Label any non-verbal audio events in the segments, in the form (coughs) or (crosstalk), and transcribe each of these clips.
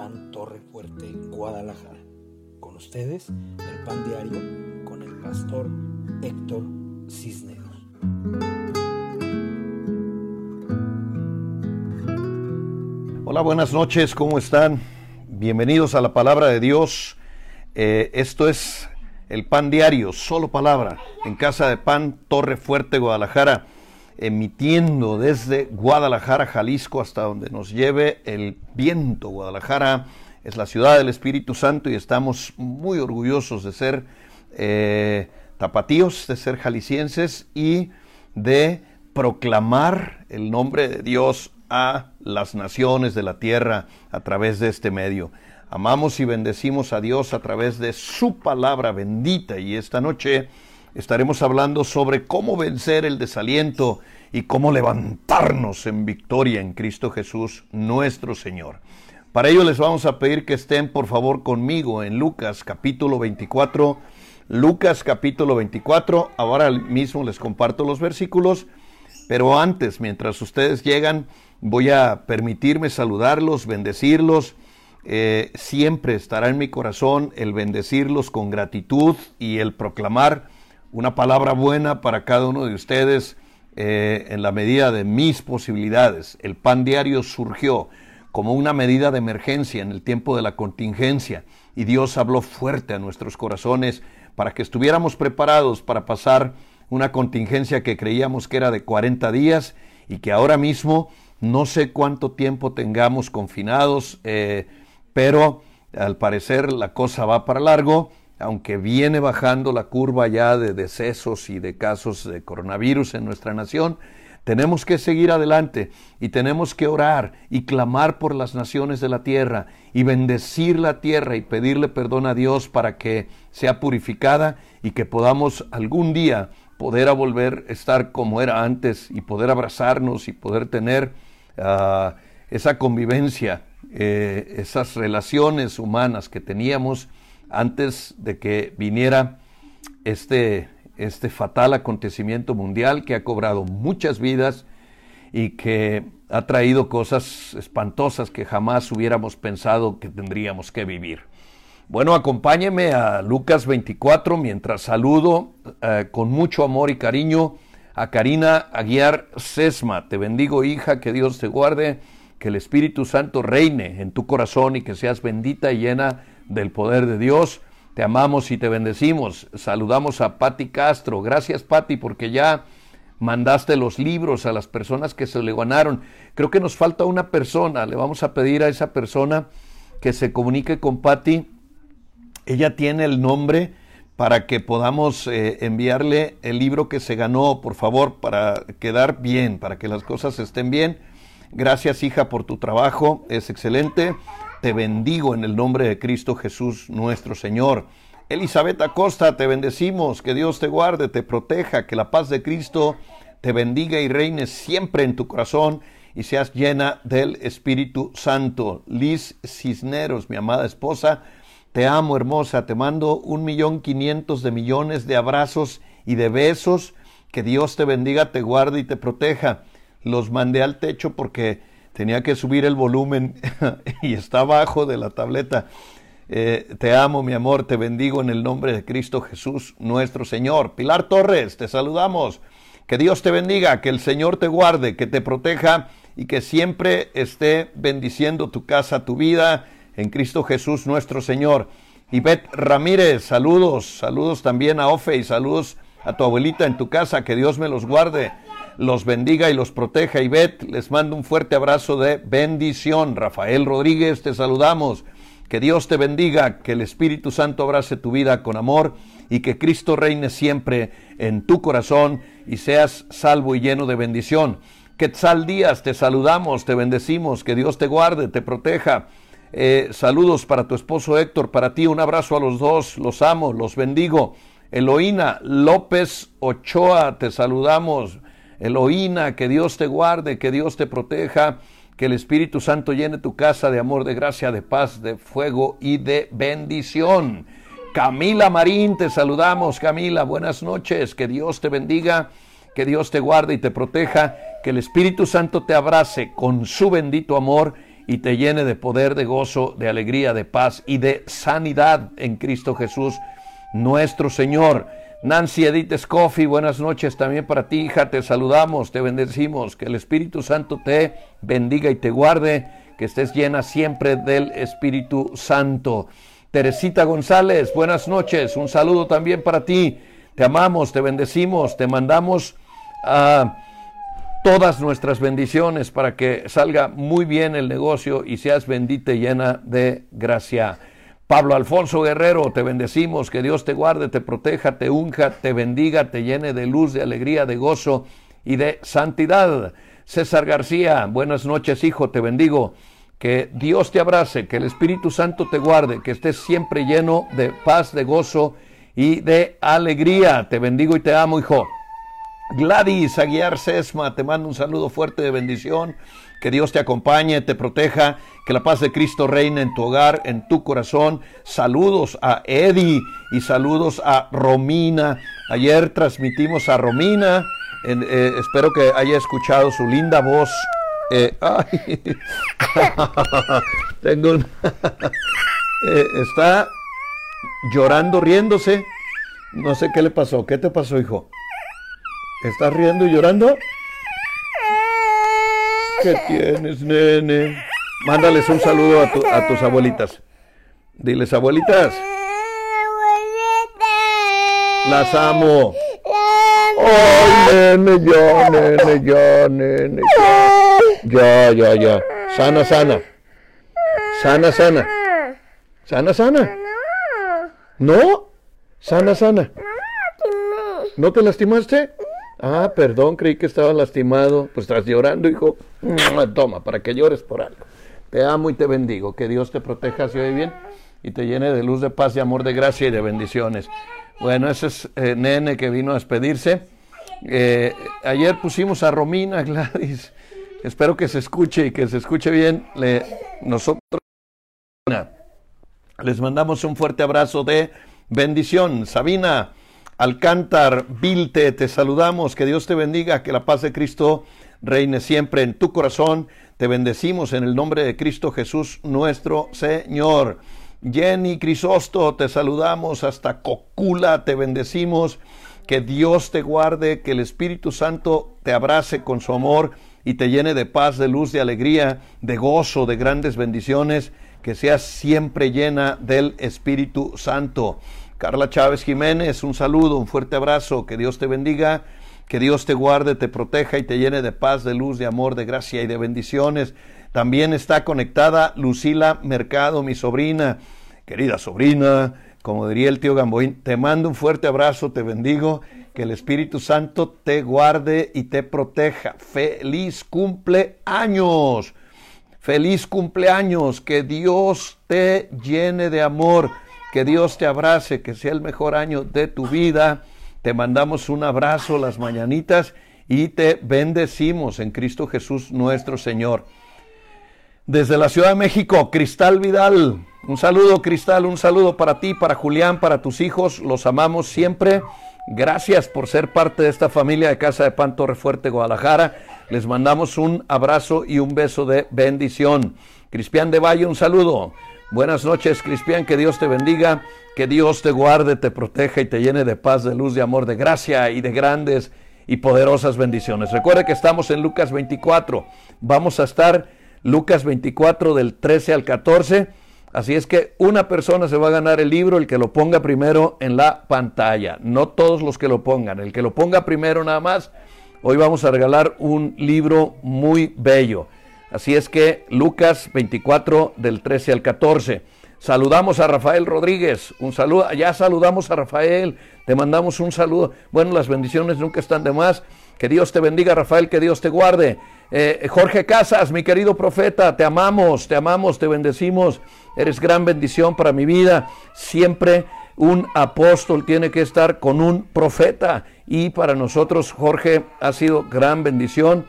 PAN Torre Fuerte, Guadalajara. Con ustedes, el Pan Diario con el pastor Héctor Cisneros. Hola, buenas noches, ¿cómo están? Bienvenidos a la palabra de Dios. Eh, esto es el Pan Diario, solo palabra, en Casa de Pan Torre Fuerte, Guadalajara emitiendo desde Guadalajara, Jalisco, hasta donde nos lleve el viento. Guadalajara es la ciudad del Espíritu Santo y estamos muy orgullosos de ser eh, tapatíos, de ser jaliscienses y de proclamar el nombre de Dios a las naciones de la tierra a través de este medio. Amamos y bendecimos a Dios a través de su palabra bendita y esta noche estaremos hablando sobre cómo vencer el desaliento y cómo levantarnos en victoria en Cristo Jesús nuestro Señor. Para ello les vamos a pedir que estén por favor conmigo en Lucas capítulo 24. Lucas capítulo 24, ahora mismo les comparto los versículos, pero antes, mientras ustedes llegan, voy a permitirme saludarlos, bendecirlos. Eh, siempre estará en mi corazón el bendecirlos con gratitud y el proclamar una palabra buena para cada uno de ustedes eh, en la medida de mis posibilidades. El pan diario surgió como una medida de emergencia en el tiempo de la contingencia y Dios habló fuerte a nuestros corazones para que estuviéramos preparados para pasar una contingencia que creíamos que era de 40 días y que ahora mismo no sé cuánto tiempo tengamos confinados, eh, pero al parecer la cosa va para largo aunque viene bajando la curva ya de decesos y de casos de coronavirus en nuestra nación, tenemos que seguir adelante y tenemos que orar y clamar por las naciones de la tierra y bendecir la tierra y pedirle perdón a Dios para que sea purificada y que podamos algún día poder volver a estar como era antes y poder abrazarnos y poder tener ah, esa convivencia, eh, esas relaciones humanas que teníamos antes de que viniera este, este fatal acontecimiento mundial que ha cobrado muchas vidas y que ha traído cosas espantosas que jamás hubiéramos pensado que tendríamos que vivir. Bueno, acompáñeme a Lucas 24 mientras saludo eh, con mucho amor y cariño a Karina Aguiar Sesma. Te bendigo, hija, que Dios te guarde, que el Espíritu Santo reine en tu corazón y que seas bendita y llena del poder de Dios. Te amamos y te bendecimos. Saludamos a Patti Castro. Gracias, Patti, porque ya mandaste los libros a las personas que se le ganaron. Creo que nos falta una persona. Le vamos a pedir a esa persona que se comunique con Patti. Ella tiene el nombre para que podamos eh, enviarle el libro que se ganó, por favor, para quedar bien, para que las cosas estén bien. Gracias, hija, por tu trabajo. Es excelente. Te bendigo en el nombre de Cristo Jesús nuestro Señor. Elizabeth Acosta, te bendecimos, que Dios te guarde, te proteja, que la paz de Cristo te bendiga y reine siempre en tu corazón y seas llena del Espíritu Santo. Liz Cisneros, mi amada esposa, te amo hermosa, te mando un millón quinientos de millones de abrazos y de besos. Que Dios te bendiga, te guarde y te proteja. Los mandé al techo porque tenía que subir el volumen (laughs) y está abajo de la tableta. Eh, te amo, mi amor, te bendigo en el nombre de Cristo Jesús, nuestro Señor. Pilar Torres, te saludamos. Que Dios te bendiga, que el Señor te guarde, que te proteja y que siempre esté bendiciendo tu casa, tu vida, en Cristo Jesús, nuestro Señor. Ivette Ramírez, saludos, saludos también a Ofe y saludos a tu abuelita en tu casa, que Dios me los guarde los bendiga y los proteja. Ivette, les mando un fuerte abrazo de bendición. Rafael Rodríguez, te saludamos. Que Dios te bendiga, que el Espíritu Santo abrace tu vida con amor y que Cristo reine siempre en tu corazón y seas salvo y lleno de bendición. Quetzal Díaz, te saludamos, te bendecimos, que Dios te guarde, te proteja. Eh, saludos para tu esposo Héctor, para ti un abrazo a los dos, los amo, los bendigo. Eloína López Ochoa, te saludamos. Eloína, que Dios te guarde, que Dios te proteja, que el Espíritu Santo llene tu casa de amor, de gracia, de paz, de fuego y de bendición. Camila Marín, te saludamos, Camila, buenas noches, que Dios te bendiga, que Dios te guarde y te proteja, que el Espíritu Santo te abrace con su bendito amor y te llene de poder, de gozo, de alegría, de paz y de sanidad en Cristo Jesús, nuestro Señor. Nancy Edith Scoffy, buenas noches también para ti, hija. Te saludamos, te bendecimos. Que el Espíritu Santo te bendiga y te guarde. Que estés llena siempre del Espíritu Santo. Teresita González, buenas noches. Un saludo también para ti. Te amamos, te bendecimos, te mandamos a todas nuestras bendiciones para que salga muy bien el negocio y seas bendita y llena de gracia. Pablo Alfonso Guerrero, te bendecimos, que Dios te guarde, te proteja, te unja, te bendiga, te llene de luz, de alegría, de gozo y de santidad. César García, buenas noches, hijo, te bendigo. Que Dios te abrace, que el Espíritu Santo te guarde, que estés siempre lleno de paz, de gozo y de alegría. Te bendigo y te amo, hijo. Gladys Aguiar Sesma, te mando un saludo fuerte de bendición. Que Dios te acompañe, te proteja, que la paz de Cristo reine en tu hogar, en tu corazón. Saludos a Eddie y saludos a Romina. Ayer transmitimos a Romina. Eh, espero que haya escuchado su linda voz. Eh, (laughs) (laughs) tengo un (laughs) eh, está llorando, riéndose. No sé qué le pasó. ¿Qué te pasó, hijo? ¿Estás riendo y llorando? ¿Qué tienes, nene? Mándales un saludo a, tus abuelitas. Diles, abuelitas. Las amo. Ay, nene, ya, nene, ya, nene, ya. Ya, ya, Sana, sana. Sana, sana. Sana, sana. ¿No? Sana, sana. ¿No te lastimaste? Ah, perdón, creí que estaba lastimado. Pues estás llorando, hijo. Toma, para que llores por algo. Te amo y te bendigo. Que Dios te proteja, si oye bien, y te llene de luz, de paz, de amor, de gracia y de bendiciones. Bueno, ese es eh, Nene que vino a despedirse. Eh, ayer pusimos a Romina (laughs) Gladys. Espero que se escuche y que se escuche bien. Le, nosotros les mandamos un fuerte abrazo de bendición. Sabina. Alcántar, Vilte, te saludamos, que Dios te bendiga, que la paz de Cristo reine siempre en tu corazón. Te bendecimos en el nombre de Cristo Jesús nuestro Señor. Jenny Crisosto, te saludamos hasta Cocula, te bendecimos. Que Dios te guarde, que el Espíritu Santo te abrace con su amor y te llene de paz, de luz, de alegría, de gozo, de grandes bendiciones. Que seas siempre llena del Espíritu Santo. Carla Chávez Jiménez, un saludo, un fuerte abrazo, que Dios te bendiga, que Dios te guarde, te proteja y te llene de paz, de luz, de amor, de gracia y de bendiciones. También está conectada Lucila Mercado, mi sobrina, querida sobrina, como diría el tío Gamboín, te mando un fuerte abrazo, te bendigo, que el Espíritu Santo te guarde y te proteja. Feliz cumpleaños, feliz cumpleaños, que Dios te llene de amor que Dios te abrace, que sea el mejor año de tu vida. Te mandamos un abrazo las mañanitas y te bendecimos en Cristo Jesús nuestro Señor. Desde la Ciudad de México, Cristal Vidal. Un saludo, Cristal, un saludo para ti, para Julián, para tus hijos. Los amamos siempre. Gracias por ser parte de esta familia de Casa de Pan Torre Fuerte, Guadalajara. Les mandamos un abrazo y un beso de bendición. Cristian de Valle, un saludo. Buenas noches, Cristian, que Dios te bendiga, que Dios te guarde, te proteja y te llene de paz, de luz, de amor, de gracia y de grandes y poderosas bendiciones. Recuerde que estamos en Lucas 24. Vamos a estar Lucas 24 del 13 al 14. Así es que una persona se va a ganar el libro, el que lo ponga primero en la pantalla. No todos los que lo pongan, el que lo ponga primero nada más. Hoy vamos a regalar un libro muy bello. Así es que Lucas 24 del 13 al 14. Saludamos a Rafael Rodríguez, un saludo, ya saludamos a Rafael, te mandamos un saludo. Bueno, las bendiciones nunca están de más. Que Dios te bendiga, Rafael, que Dios te guarde. Eh, Jorge Casas, mi querido profeta, te amamos, te amamos, te bendecimos. Eres gran bendición para mi vida. Siempre un apóstol tiene que estar con un profeta. Y para nosotros, Jorge, ha sido gran bendición.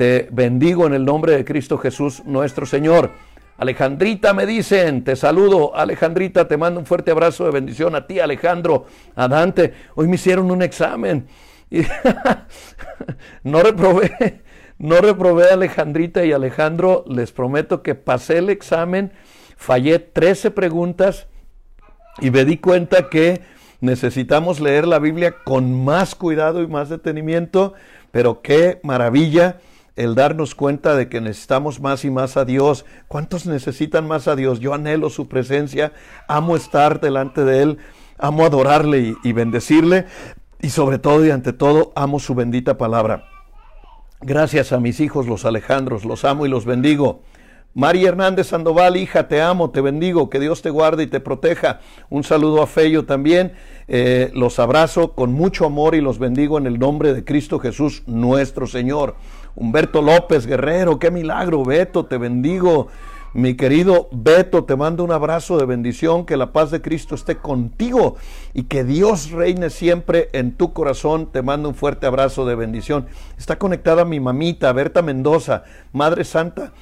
Te bendigo en el nombre de Cristo Jesús nuestro Señor. Alejandrita me dicen, te saludo, Alejandrita, te mando un fuerte abrazo de bendición a ti, Alejandro, a Dante. Hoy me hicieron un examen (laughs) y no reprobé, No reprobé a Alejandrita y Alejandro, les prometo que pasé el examen, fallé 13 preguntas y me di cuenta que necesitamos leer la Biblia con más cuidado y más detenimiento, pero qué maravilla el darnos cuenta de que necesitamos más y más a Dios. ¿Cuántos necesitan más a Dios? Yo anhelo su presencia, amo estar delante de Él, amo adorarle y, bendecirle y sobre todo y ante todo amo su bendita palabra. Gracias a mis hijos, los Alejandros, los amo y los bendigo. María Hernández Sandoval, hija, te amo, te bendigo, que Dios te guarde y te proteja. Un saludo a Fello también. Eh, los abrazo con mucho amor y los bendigo en el nombre de Cristo Jesús, nuestro Señor. Humberto López Guerrero, qué milagro, Beto, te bendigo. Mi querido Beto, te mando un abrazo de bendición, que la paz de Cristo esté contigo y que Dios reine siempre en tu corazón. Te mando un fuerte abrazo de bendición. Está conectada mi mamita, Berta Mendoza, Madre Santa.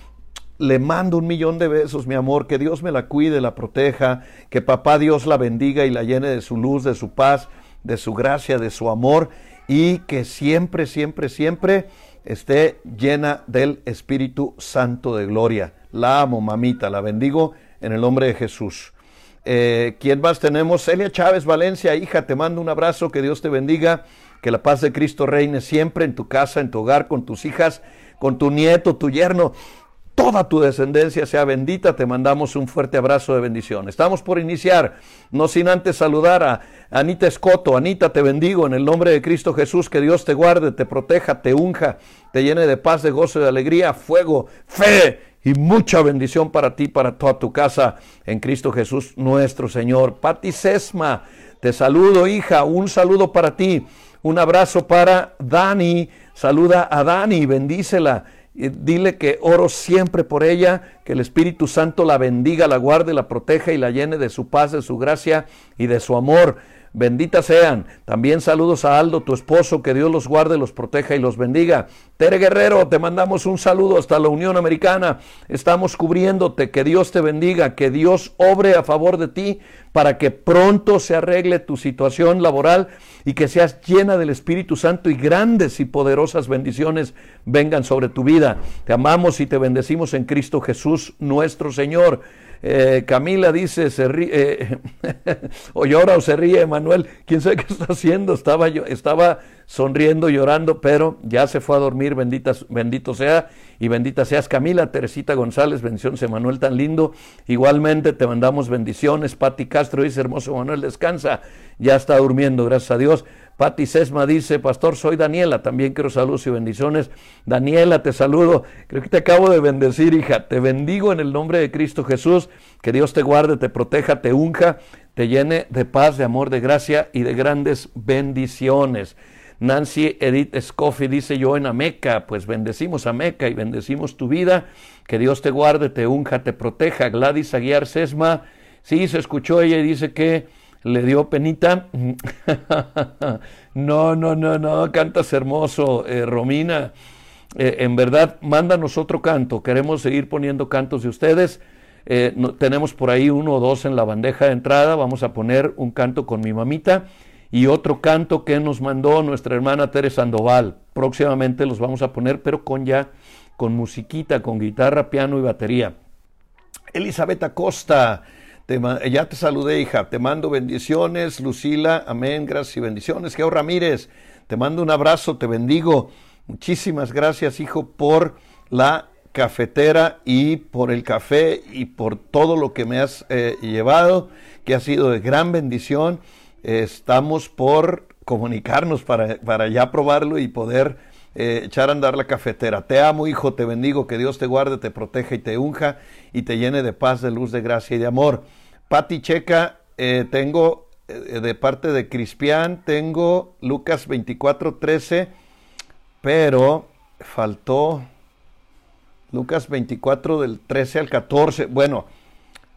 Le mando un millón de besos, mi amor, que Dios me la cuide, la proteja, que papá Dios la bendiga y la llene de su luz, de su paz, de su gracia, de su amor y que siempre, siempre, siempre esté llena del Espíritu Santo de gloria. La amo, mamita, la bendigo en el nombre de Jesús. Eh, ¿Quién más tenemos? Celia Chávez Valencia, hija, te mando un abrazo, que Dios te bendiga, que la paz de Cristo reine siempre en tu casa, en tu hogar, con tus hijas, con tu nieto, tu yerno toda tu descendencia sea bendita. Te mandamos un fuerte abrazo de bendición. Estamos por iniciar, no sin antes saludar a Anita Escoto. Anita, te bendigo en el nombre de Cristo Jesús. Que Dios te guarde, te proteja, te unja, te llene de paz, de gozo, de alegría, fuego, fe y mucha bendición para ti, para toda tu casa en Cristo Jesús nuestro Señor. Pati Sesma, te saludo, hija. Un saludo para ti. Un abrazo para Dani. Saluda a Dani, bendícela dile que oro siempre por ella, que el Espíritu Santo la bendiga, la guarde, la proteja y la llene de su paz, de su gracia y de su amor. Benditas sean. También saludos a Aldo, tu esposo, que Dios los guarde, los proteja y los bendiga. Tere Guerrero, te mandamos un saludo hasta la Unión Americana. Estamos cubriéndote, que Dios te bendiga, que Dios obre a favor de ti para que pronto se arregle tu situación laboral y que seas llena del Espíritu Santo y grandes y poderosas bendiciones vengan sobre tu vida. Te amamos y te bendecimos en Cristo Jesús, nuestro Señor. Eh, Camila dice, se ríe, eh, (laughs) o llora o se ríe, Manuel, quién sabe qué está haciendo, estaba, yo, estaba sonriendo, llorando, pero ya se fue a dormir, bendito sea, y bendita seas Camila, Teresita González, bendiciones, Manuel tan lindo, igualmente te mandamos bendiciones, Pati Castro dice, hermoso Manuel, descansa, ya está durmiendo, gracias a Dios, Pati Sesma dice, Pastor, soy Daniela, también quiero saludos y bendiciones. Daniela, te saludo. Creo que te acabo de bendecir, hija. Te bendigo en el nombre de Cristo Jesús. Que Dios te guarde, te proteja, te unja, te llene de paz, de amor, de gracia y de grandes bendiciones. Nancy Edith Scoffy dice yo en Ameca, pues bendecimos a Meca y bendecimos tu vida. Que Dios te guarde, te unja, te proteja. Gladys Aguiar Sesma, sí, se escuchó ella y dice que le dio penita. (laughs) no, no, no, no, cantas hermoso, eh, Romina. Eh, en verdad, mándanos otro canto. Queremos seguir poniendo cantos de ustedes. Eh, tenemos por ahí uno o dos en la bandeja de entrada. Vamos a poner un canto con mi mamita y otro canto que nos mandó nuestra hermana Teresa Sandoval. Próximamente los vamos a poner, pero con ya con musiquita, con guitarra, piano y batería. Elizabeth Acosta ya te saludé, hija. Te mando bendiciones, Lucila. Amén. Gracias y bendiciones. Geo Ramírez, te mando un abrazo, te bendigo. Muchísimas gracias, hijo, por la cafetera y por el café y por todo lo que me has eh, llevado, que ha sido de gran bendición. estamos por comunicarnos para, para ya probarlo y poder eh, echar a andar la cafetera. Te amo, hijo, te bendigo, que Dios te guarde, te proteja y te unja y te llene de paz, de luz, de gracia y de amor. Pati Checa, eh, tengo eh, de parte de Crispián, tengo Lucas 24, 13, pero faltó Lucas 24 del 13 al 14. Bueno,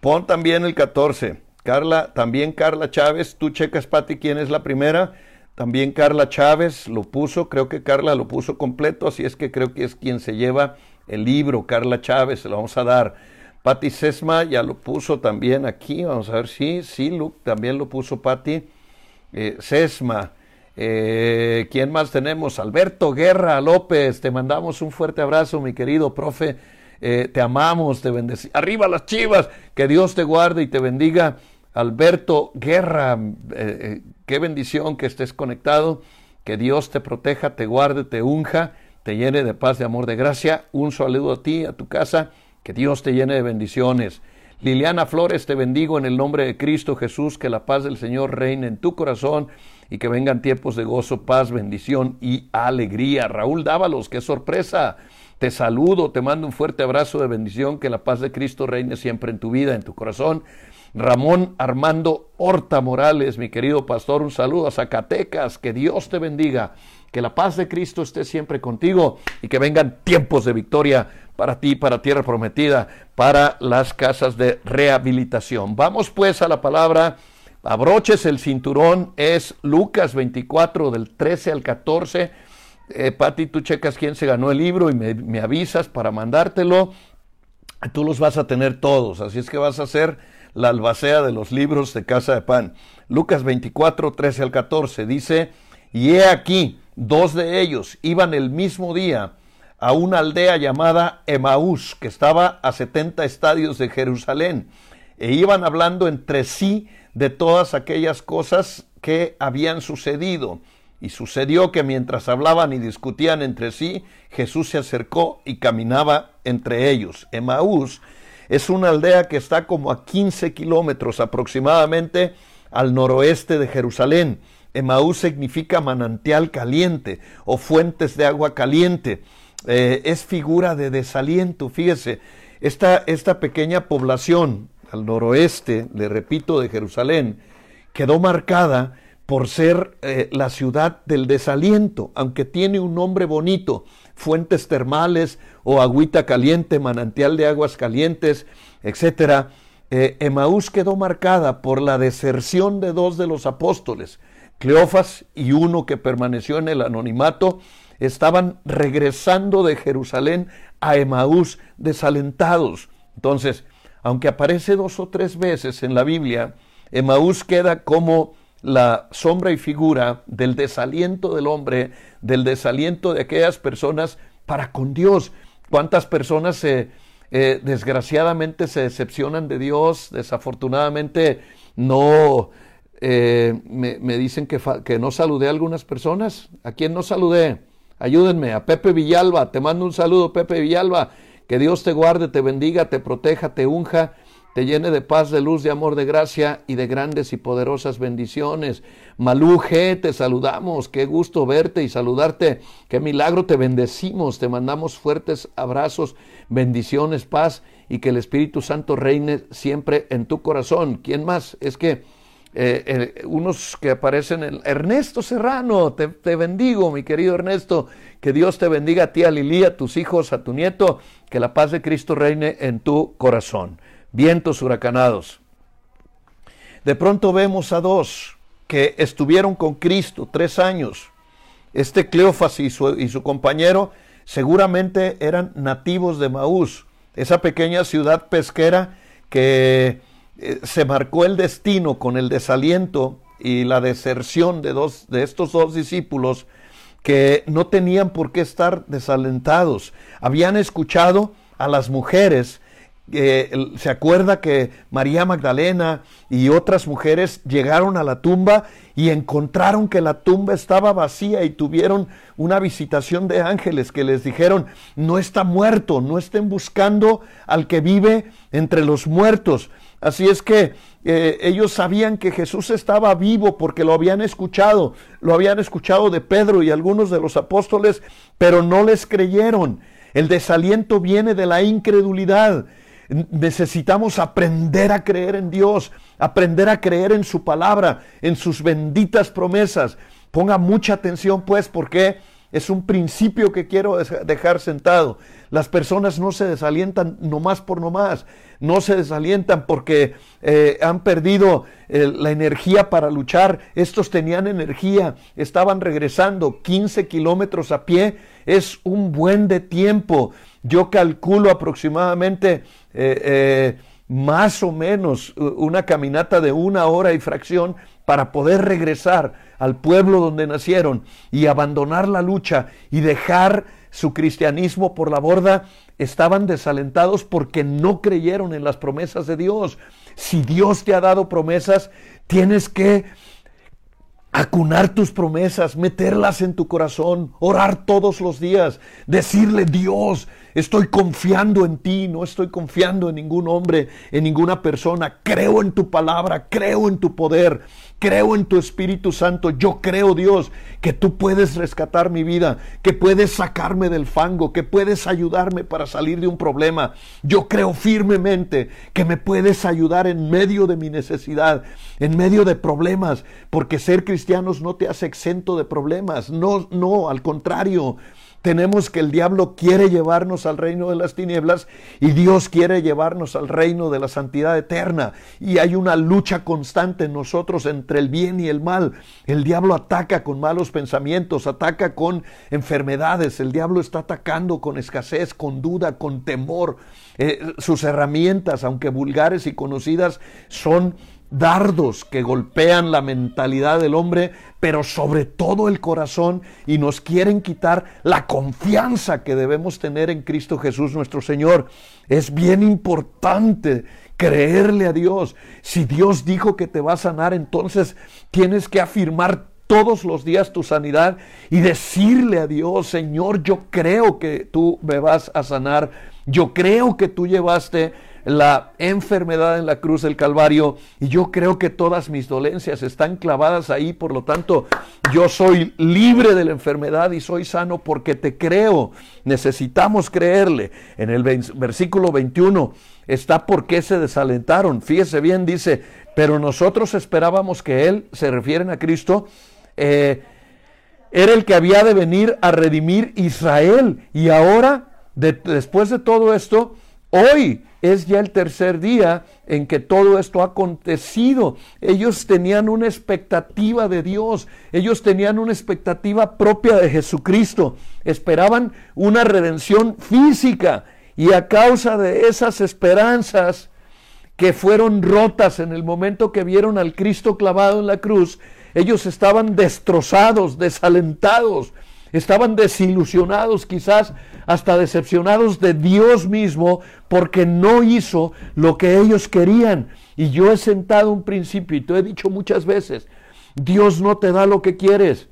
pon también el 14. Carla, también Carla Chávez, tú checas, Pati, quién es la primera. También Carla Chávez lo puso, creo que Carla lo puso completo, así es que creo que es quien se lleva el libro, Carla Chávez, se lo vamos a dar. Patti Sesma ya lo puso también aquí, vamos a ver si, sí, Luke también lo puso Patti. Eh, Sesma, Eh, ¿Quién más tenemos? Alberto Guerra López, te mandamos un fuerte abrazo, mi querido profe. Eh, te amamos, te bendecimos. Arriba las chivas, que Dios te guarde y te bendiga. Alberto Guerra, eh, qué bendición que estés conectado. Que Dios te proteja, te guarde, te unja, te llene de paz, de amor, de gracia. Un saludo a ti, a tu casa. Que Dios te llene de bendiciones. Liliana Flores, te bendigo en el nombre de Cristo Jesús, que la paz del Señor reine en tu corazón y que vengan tiempos de gozo, paz, bendición y alegría. Raúl Dávalos, qué sorpresa. Te saludo, te mando un fuerte abrazo de bendición, que la paz de Cristo reine siempre en tu vida, en tu corazón. Ramón Armando Horta Morales, mi querido pastor, un saludo a Zacatecas, que Dios te bendiga, que la paz de Cristo esté siempre contigo y que vengan tiempos de victoria para ti, para tierra prometida, para las casas de rehabilitación. Vamos pues a la palabra, abroches el cinturón, es Lucas 24 del 13 al 14. Eh, Pati, tú checas quién se ganó el libro y me, me avisas para mandártelo. Tú los vas a tener todos, así es que vas a hacer la albacea de los libros de Casa de Pan. Lucas 24, 13 al 14 dice, y he aquí, dos de ellos iban el mismo día a una aldea llamada Emaús, que estaba a 70 estadios de Jerusalén, e iban hablando entre sí de todas aquellas cosas que habían sucedido. Y sucedió que mientras hablaban y discutían entre sí, Jesús se acercó y caminaba entre ellos. Emaús es una aldea que está como a 15 kilómetros aproximadamente al noroeste de Jerusalén. Emaús significa manantial caliente o fuentes de agua caliente. Eh, es figura de desaliento. Fíjese, esta, esta pequeña población al noroeste, le repito, de Jerusalén, quedó marcada por ser eh, la ciudad del desaliento, aunque tiene un nombre bonito, fuentes termales o agüita caliente, manantial de aguas calientes, etc. Eh, Emaús quedó marcada por la deserción de dos de los apóstoles, Cleofas y uno que permaneció en el anonimato, estaban regresando de Jerusalén a Emaús desalentados. Entonces, aunque aparece dos o tres veces en la Biblia, Emaús queda como la sombra y figura del desaliento del hombre, del desaliento de aquellas personas para con Dios. ¿Cuántas personas eh, desgraciadamente se decepcionan de Dios? Desafortunadamente no eh, me, me, dicen que, que no saludé a algunas personas. ¿A quién no saludé? Ayúdenme, a Pepe Villalba, te mando un saludo, Pepe Villalba, que Dios te guarde, te bendiga, te proteja, te unja, te llene de paz, de luz, de amor, de gracia y de grandes y poderosas bendiciones. Maluje, te saludamos, qué gusto verte y saludarte, qué milagro, te bendecimos, te mandamos fuertes abrazos, bendiciones, paz y que el Espíritu Santo reine siempre en tu corazón. ¿Quién más? Es que eh, eh, unos que aparecen en Ernesto Serrano, te, bendigo, mi querido Ernesto, que Dios te bendiga a ti, a Lili, a tus hijos, a tu nieto, que la paz de Cristo reine en tu corazón. Vientos huracanados. De pronto vemos a dos que estuvieron con Cristo tres años. Este Cleofas y su, y su compañero seguramente eran nativos de Maús, esa pequeña ciudad pesquera que eh, se marcó el destino con el desaliento y la deserción de, dos, de estos dos discípulos que no tenían por qué estar desalentados. Habían escuchado a las mujeres se acuerda que María Magdalena y otras mujeres llegaron a la tumba y encontraron que la tumba estaba vacía y tuvieron una visitación de ángeles que les dijeron, no está muerto, no estén buscando al que vive entre los muertos, Así es que eh, ellos sabían que Jesús estaba vivo porque lo habían escuchado, lo habían escuchado de Pedro y algunos de los apóstoles, pero no les creyeron. El desaliento viene de la incredulidad. Necesitamos aprender a creer en Dios, aprender a creer en su palabra, en sus benditas promesas. Ponga mucha atención pues porque es un principio que quiero dejar sentado. Las personas no se desalientan nomás por nomás, no se desalientan porque eh, han perdido eh, la energía para luchar. Estos tenían energía, estaban regresando 15 kilómetros a pie, es un buen de tiempo. Yo calculo aproximadamente eh, más o menos una caminata de una hora y fracción para poder regresar al pueblo donde nacieron y abandonar la lucha y dejar su cristianismo por la borda, estaban desalentados porque no creyeron en las promesas de Dios. Si Dios te ha dado promesas, tienes que acunar tus promesas, meterlas en tu corazón, orar todos los días, decirle Dios, estoy confiando en ti, no estoy confiando en ningún hombre, en ninguna persona, creo en tu palabra, creo en tu poder, creo en tu Espíritu Santo, yo creo Dios que tú puedes rescatar mi vida, que puedes sacarme del fango, que puedes ayudarme para salir de un problema. Yo creo firmemente que me puedes ayudar en medio de mi necesidad, en medio de problemas, porque ser cristianos no te hace exento de problemas, no, no, al contrario. Tenemos que el diablo quiere llevarnos al reino de las tinieblas y Dios quiere llevarnos al reino de la santidad eterna. Y hay una lucha constante en nosotros entre el bien y el mal. El diablo ataca con malos pensamientos, ataca con enfermedades, el diablo está atacando con escasez, con duda, con temor. Eh, sus herramientas, aunque vulgares y conocidas, son dardos que golpean la mentalidad del hombre, pero sobre todo el corazón y nos quieren quitar la confianza que debemos tener en Cristo Jesús nuestro Señor. Es bien importante creerle a Dios. Si Dios dijo que te va a sanar, entonces tienes que afirmar todos los días tu sanidad y decirle a Dios, Señor, yo creo que tú me vas a sanar, yo creo que tú llevaste la enfermedad en la cruz del Calvario y yo creo que todas mis dolencias están clavadas ahí, por lo tanto yo soy libre de la enfermedad y soy sano porque te creo. Necesitamos creerle. En el versículo 21 está por qué se desalentaron. Fíjese bien, dice, pero nosotros esperábamos que Él, se refieren a Cristo, eh, era el que había de venir a redimir Israel. Y ahora, después de todo esto, hoy es ya el tercer día en que todo esto ha acontecido. Ellos tenían una expectativa de Dios, ellos tenían una expectativa propia de Jesucristo, esperaban una redención física. Y a causa de esas esperanzas que fueron rotas en el momento que vieron al Cristo clavado en la cruz, ellos estaban destrozados, desalentados, estaban desilusionados, quizás hasta decepcionados de Dios mismo porque no hizo lo que ellos querían. Y yo he sentado un principio y te he dicho muchas veces, Dios no te da lo que quieres.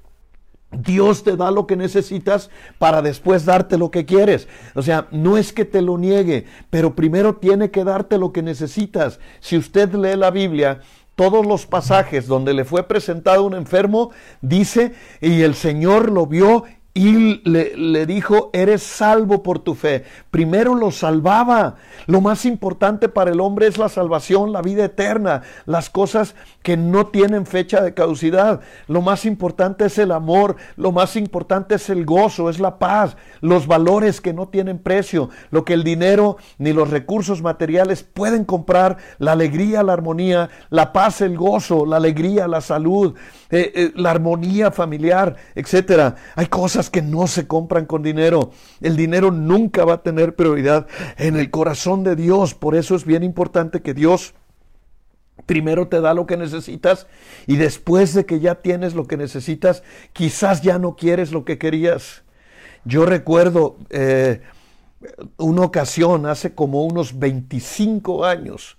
Dios te da lo que necesitas para después darte lo que quieres. O sea, no es que te lo niegue, pero primero tiene que darte lo que necesitas. Si usted lee la Biblia, todos los pasajes donde le fue presentado un enfermo, dice, y el Señor lo vio y le, le, dijo, eres salvo por tu fe. Primero lo salvaba. Lo más importante para el hombre es la salvación, la vida eterna, las cosas que no tienen fecha de caducidad. Lo más importante es el amor, lo más importante es el gozo, es la paz, los valores que no tienen precio, lo que el dinero ni los recursos materiales pueden comprar, la alegría, la armonía, la paz, el gozo, la alegría, la salud, eh, eh, la armonía familiar, etcétera. Hay cosas que no se compran con dinero. El dinero nunca va a tener prioridad en el corazón de Dios. Por eso es bien importante que Dios primero te da lo que necesitas y después de que ya tienes lo que necesitas, quizás ya no quieres lo que querías. Yo recuerdo eh, una ocasión, hace como unos 25 años,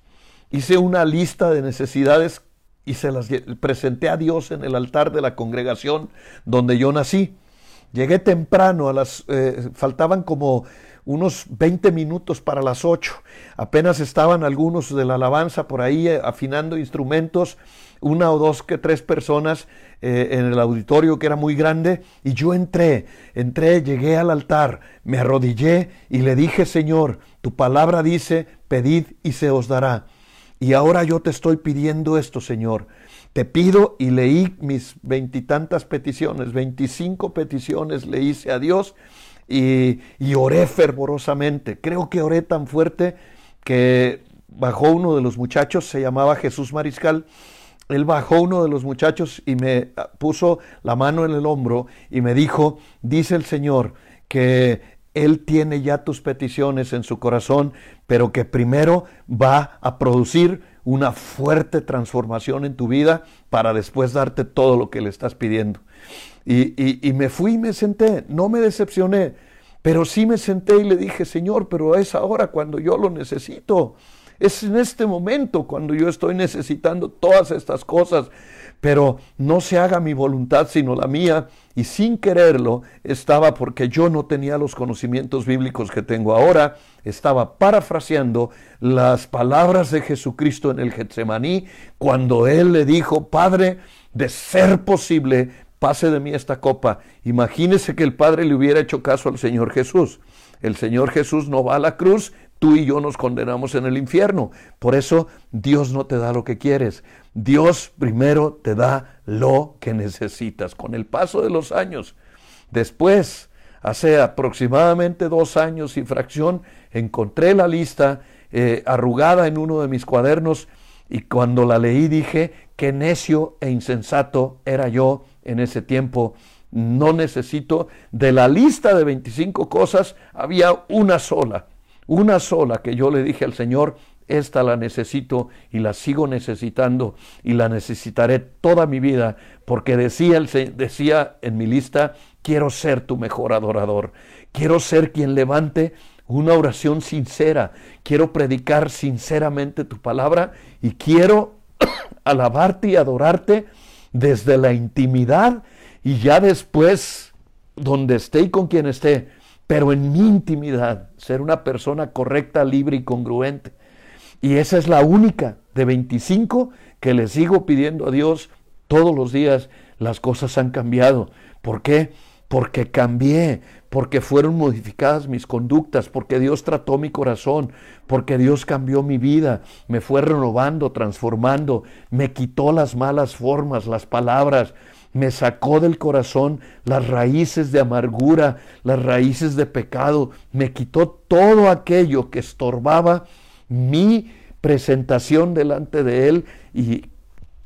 hice una lista de necesidades y se las presenté a Dios en el altar de la congregación donde yo nací. Llegué temprano, a las, eh, faltaban como unos 20 minutos para las 8. Apenas estaban algunos de la alabanza por ahí eh, afinando instrumentos, una o dos que tres personas eh, en el auditorio que era muy grande, y yo entré, entré, llegué al altar, me arrodillé y le dije, Señor, tu palabra dice, pedid y se os dará. Y ahora yo te estoy pidiendo esto, Señor. Te pido y leí mis veintitantas peticiones, veinticinco peticiones le hice a Dios y, y, oré fervorosamente. Creo que oré tan fuerte que bajó uno de los muchachos, se llamaba Jesús Mariscal. Él bajó uno de los muchachos y me puso la mano en el hombro y me dijo, dice el Señor, que Él tiene ya tus peticiones en su corazón, pero que primero va a producir una fuerte transformación en tu vida para después darte todo lo que le estás pidiendo. Y, y, me fui y me senté, no me decepcioné, pero sí me senté y le dije, Señor, pero es ahora cuando yo lo necesito. Es en este momento cuando yo estoy necesitando todas estas cosas, pero no se haga mi voluntad sino la mía. Y sin quererlo estaba porque yo no tenía los conocimientos bíblicos que tengo ahora, estaba parafraseando las palabras de Jesucristo en el Getsemaní cuando él le dijo, Padre, de ser posible, pase de mí esta copa. Imagínese que el Padre le hubiera hecho caso al Señor Jesús. El Señor Jesús no va a la cruz, tú y yo nos condenamos en el infierno. Por eso Dios no te da lo que quieres. Dios primero te da lo que necesitas. Con el paso de los años, después, hace aproximadamente dos años y fracción, encontré la lista eh, arrugada en uno de mis cuadernos y cuando la leí dije, qué necio e insensato era yo en ese tiempo. No necesito, de la lista de 25 cosas, había una sola una sola que yo le dije al Señor, esta la necesito y la sigo necesitando y la necesitaré toda mi vida, porque decía, decía en mi lista, quiero ser tu mejor adorador, quiero ser quien levante una oración sincera, quiero predicar sinceramente tu palabra y quiero (coughs) alabarte y adorarte desde la intimidad y ya después, donde esté y con quien esté, pero en mi intimidad, ser una persona correcta, libre y congruente. Y esa es la única de 25 que le sigo pidiendo a Dios todos los días. Las cosas han cambiado. ¿Por qué? Porque cambié, porque fueron modificadas mis conductas, porque Dios trató mi corazón, porque Dios cambió mi vida, me fue renovando, transformando, me quitó las malas formas, las palabras, me sacó del corazón las raíces de amargura, las raíces de pecado, me quitó todo aquello que estorbaba mi presentación delante de Él y,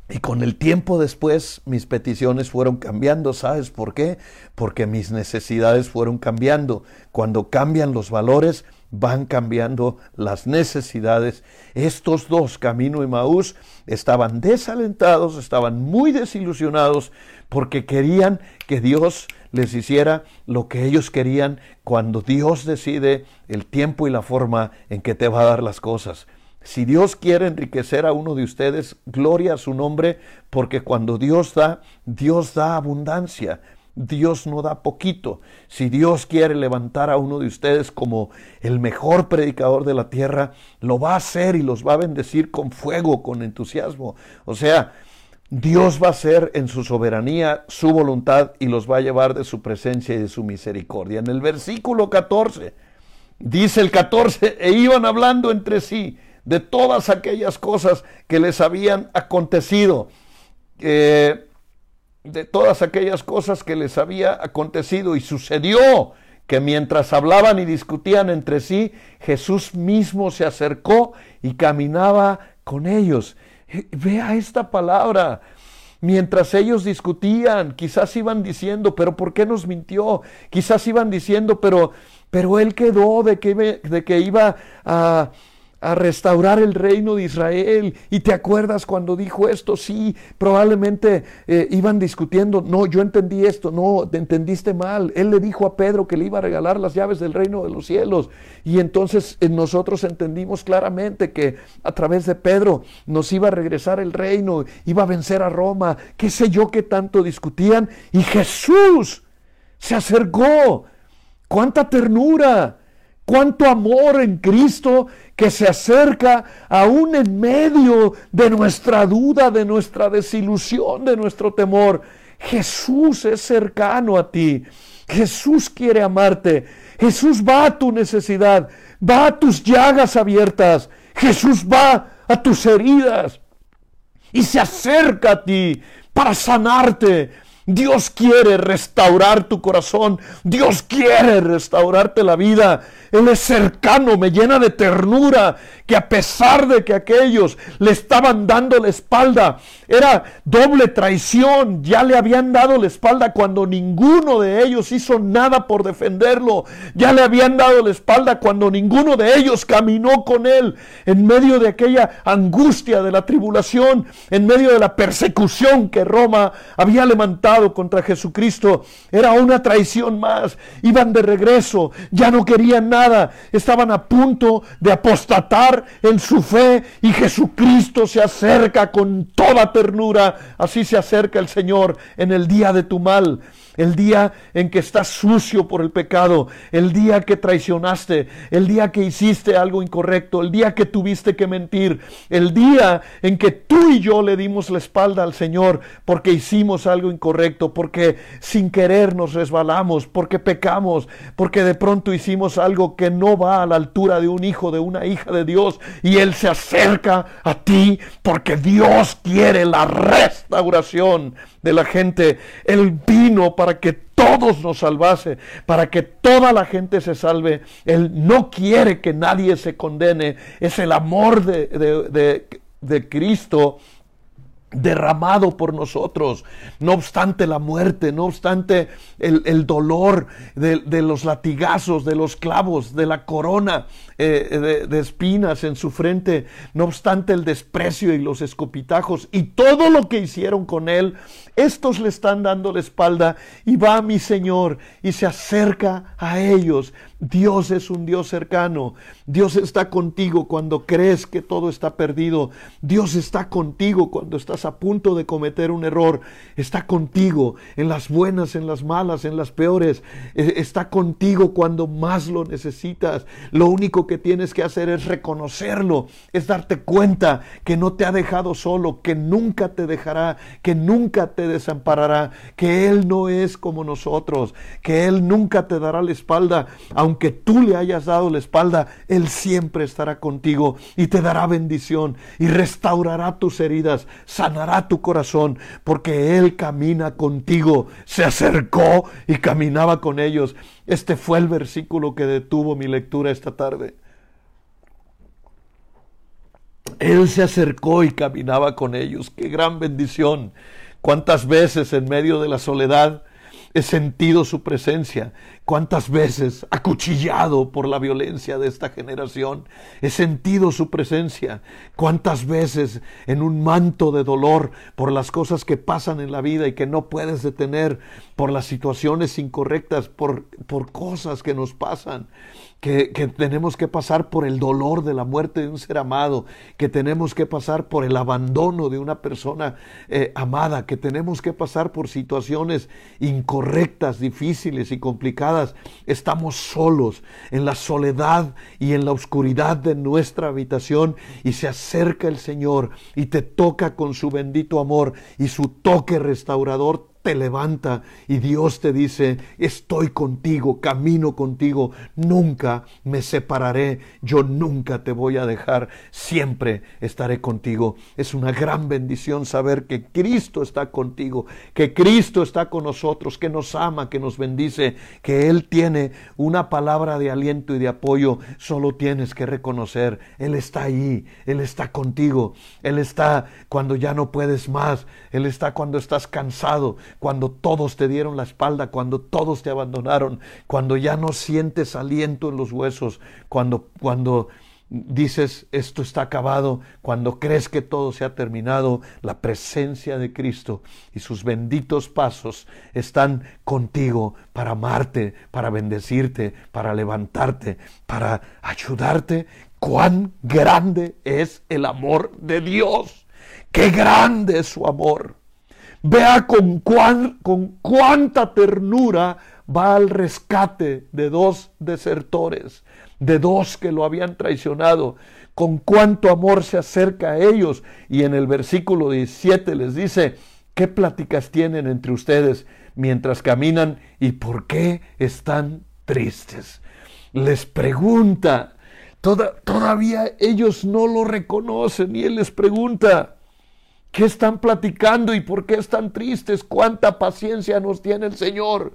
y con el tiempo después mis peticiones fueron cambiando. ¿Sabes por qué? Porque mis necesidades fueron cambiando. Cuando cambian los valores, van cambiando las necesidades. Estos dos, Camino y Maús, estaban desalentados, estaban muy desilusionados porque querían que Dios les hiciera lo que ellos querían cuando Dios decide el tiempo y la forma en que te va a dar las cosas. Si Dios quiere enriquecer a uno de ustedes, gloria a su nombre, porque cuando Dios da, Dios da abundancia. Dios no da poquito. Si Dios quiere levantar a uno de ustedes como el mejor predicador de la tierra, lo va a hacer y los va a bendecir con fuego, con entusiasmo. O sea, Dios va a hacer en su soberanía su voluntad y los va a llevar de su presencia y de su misericordia. En el versículo 14, dice el 14, e iban hablando entre sí de todas aquellas cosas que les habían acontecido. Eh, de todas aquellas cosas que les había acontecido y sucedió que mientras hablaban y discutían entre sí, Jesús mismo se acercó y caminaba con ellos. Eh, vea esta palabra. Mientras ellos discutían, quizás iban diciendo, pero ¿por qué nos mintió? Quizás iban diciendo, pero, pero él quedó de que, de que iba a a restaurar el reino de Israel. ¿Y te acuerdas cuando dijo esto? Sí, probablemente eh, iban discutiendo, no, yo entendí esto, no, te entendiste mal. Él le dijo a Pedro que le iba a regalar las llaves del reino de los cielos. Y entonces eh, nosotros entendimos claramente que a través de Pedro nos iba a regresar el reino, iba a vencer a Roma, qué sé yo qué tanto discutían. Y Jesús se acercó. ¡Cuánta ternura! Cuánto amor en Cristo que se acerca aún en medio de nuestra duda, de nuestra desilusión, de nuestro temor. Jesús es cercano a ti. Jesús quiere amarte. Jesús va a tu necesidad, va a tus llagas abiertas. Jesús va a tus heridas y se acerca a ti para sanarte, Dios quiere restaurar tu corazón. Dios quiere restaurarte la vida. Él es cercano, me llena de ternura, que a pesar de que aquellos le estaban dando la espalda, era doble traición, ya le habían dado la espalda cuando ninguno de ellos hizo nada por defenderlo, ya le habían dado la espalda cuando ninguno de ellos caminó con él en medio de aquella angustia de la tribulación, en medio de la persecución que Roma había levantado contra Jesucristo. Era una traición más, iban de regreso, ya no querían nada. Estaban a punto de apostatar en su fe y Jesucristo se acerca con toda ternura, así se acerca el Señor en el día de tu mal el día en que estás sucio por el pecado, el día que traicionaste, el día que hiciste algo incorrecto, el día que tuviste que mentir, el día en que tú y yo le dimos la espalda al Señor porque hicimos algo incorrecto, porque sin querer nos resbalamos, porque pecamos, porque de pronto hicimos algo que no va a la altura de un hijo, de una hija de Dios, y Él se acerca a ti porque Dios quiere la restauración de la gente. Él vino para que todos nos salvase, para que toda la gente se salve. Él no quiere que nadie se condene. Es el amor de, de, de Cristo derramado por nosotros, no obstante la muerte, no obstante el, dolor de, los latigazos, de los clavos, de la corona eh, de, espinas en su frente, no obstante el desprecio y los escopitajos y todo lo que hicieron con él, estos le están dando la espalda y va mi Señor y se acerca a ellos. Dios es un Dios cercano. Dios está contigo cuando crees que todo está perdido. Dios está contigo cuando estás a punto de cometer un error. Está contigo en las buenas, en las malas, en las peores. E, está contigo cuando más lo necesitas. Lo único que tienes que hacer es reconocerlo, es darte cuenta que no te ha dejado solo, que nunca te dejará, que nunca te desamparará, que Él no es como nosotros, que Él nunca te dará la espalda, aunque tú le hayas dado la espalda, Él siempre estará contigo y te dará bendición y restaurará tus heridas, sanará tu corazón, porque Él camina contigo, se acercó y caminaba con ellos. Este fue el versículo que detuvo mi lectura esta tarde. Él se acercó y caminaba con ellos. Qué gran bendición. Cuántas veces en medio de la soledad he sentido su presencia. Cuántas veces, acuchillado por la violencia de esta generación, he sentido su presencia. Cuántas veces en un manto de dolor por las cosas que pasan en la vida y que no puedes detener, por las situaciones incorrectas, por, por cosas que nos pasan que, tenemos que pasar por el dolor de la muerte de un ser amado, que tenemos que pasar por el abandono de una persona eh, amada, que tenemos que pasar por situaciones incorrectas, difíciles y complicadas. Estamos solos en la soledad y en la oscuridad de nuestra habitación y se acerca el Señor y te toca con su bendito amor y su toque restaurador te levanta y Dios te dice, estoy contigo, camino contigo, nunca me separaré, yo nunca te voy a dejar, siempre estaré contigo. Es una gran bendición saber que Cristo está contigo, que Cristo está con nosotros, que nos ama, que nos bendice, que Él tiene una palabra de aliento y de apoyo. Solo tienes que reconocer, Él está ahí, Él está contigo, Él está cuando ya no puedes más, Él está cuando estás cansado, cuando todos te dieron la espalda, cuando todos te abandonaron, cuando ya no sientes aliento en los huesos, cuando, cuando dices esto está acabado, cuando crees que todo se ha terminado, la presencia de Cristo y sus benditos pasos están contigo para amarte, para bendecirte, para levantarte, para ayudarte. Cuán grande es el amor de Dios. Qué grande es su amor. Vea con, con cuánta ternura va al rescate de dos desertores, de dos que lo habían traicionado, con cuánto amor se acerca a ellos. Y en el versículo 17 les dice, ¿qué pláticas tienen entre ustedes mientras caminan y por qué están tristes? Les pregunta, todavía ellos no lo reconocen y él les pregunta, ¿Qué están platicando y por qué están tristes? ¿Cuánta paciencia nos tiene el Señor?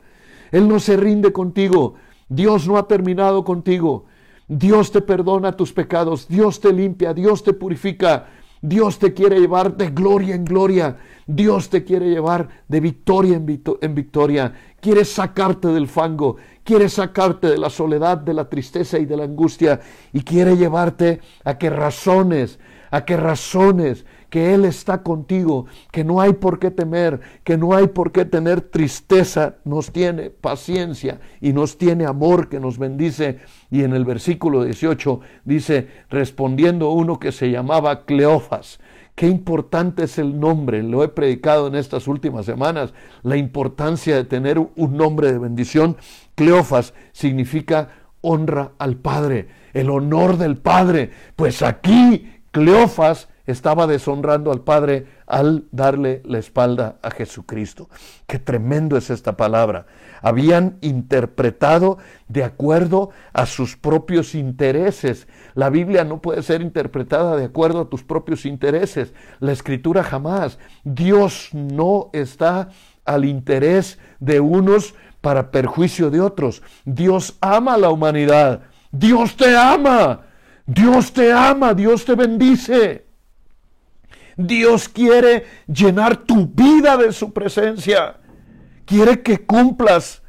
Él no se rinde contigo. Dios no ha terminado contigo. Dios te perdona tus pecados. Dios te limpia. Dios te purifica. Dios te quiere llevar de gloria en gloria. Dios te quiere llevar de victoria en, victoria. Quiere sacarte del fango. Quiere sacarte de la soledad, de la tristeza y de la angustia. Y quiere llevarte a que razones, a que razones que Él está contigo, que no hay por qué temer, que no hay por qué tener tristeza, nos tiene paciencia y nos tiene amor que nos bendice. Y en el versículo 18 dice, respondiendo uno que se llamaba Cleofas, Qué importante es el nombre, lo he predicado en estas últimas semanas, la importancia de tener un nombre de bendición. Cleofas significa honra al Padre, el honor del Padre. Pues aquí Cleofas estaba deshonrando al Padre al darle la espalda a Jesucristo. Qué tremendo es esta palabra. Habían interpretado de acuerdo a sus propios intereses. La Biblia no puede ser interpretada de acuerdo a tus propios intereses. La escritura jamás. Dios no está al interés de unos para perjuicio de otros. Dios ama a la humanidad. Dios te ama. Dios te ama. Dios te bendice. Dios quiere llenar tu vida de su presencia. Quiere que cumplas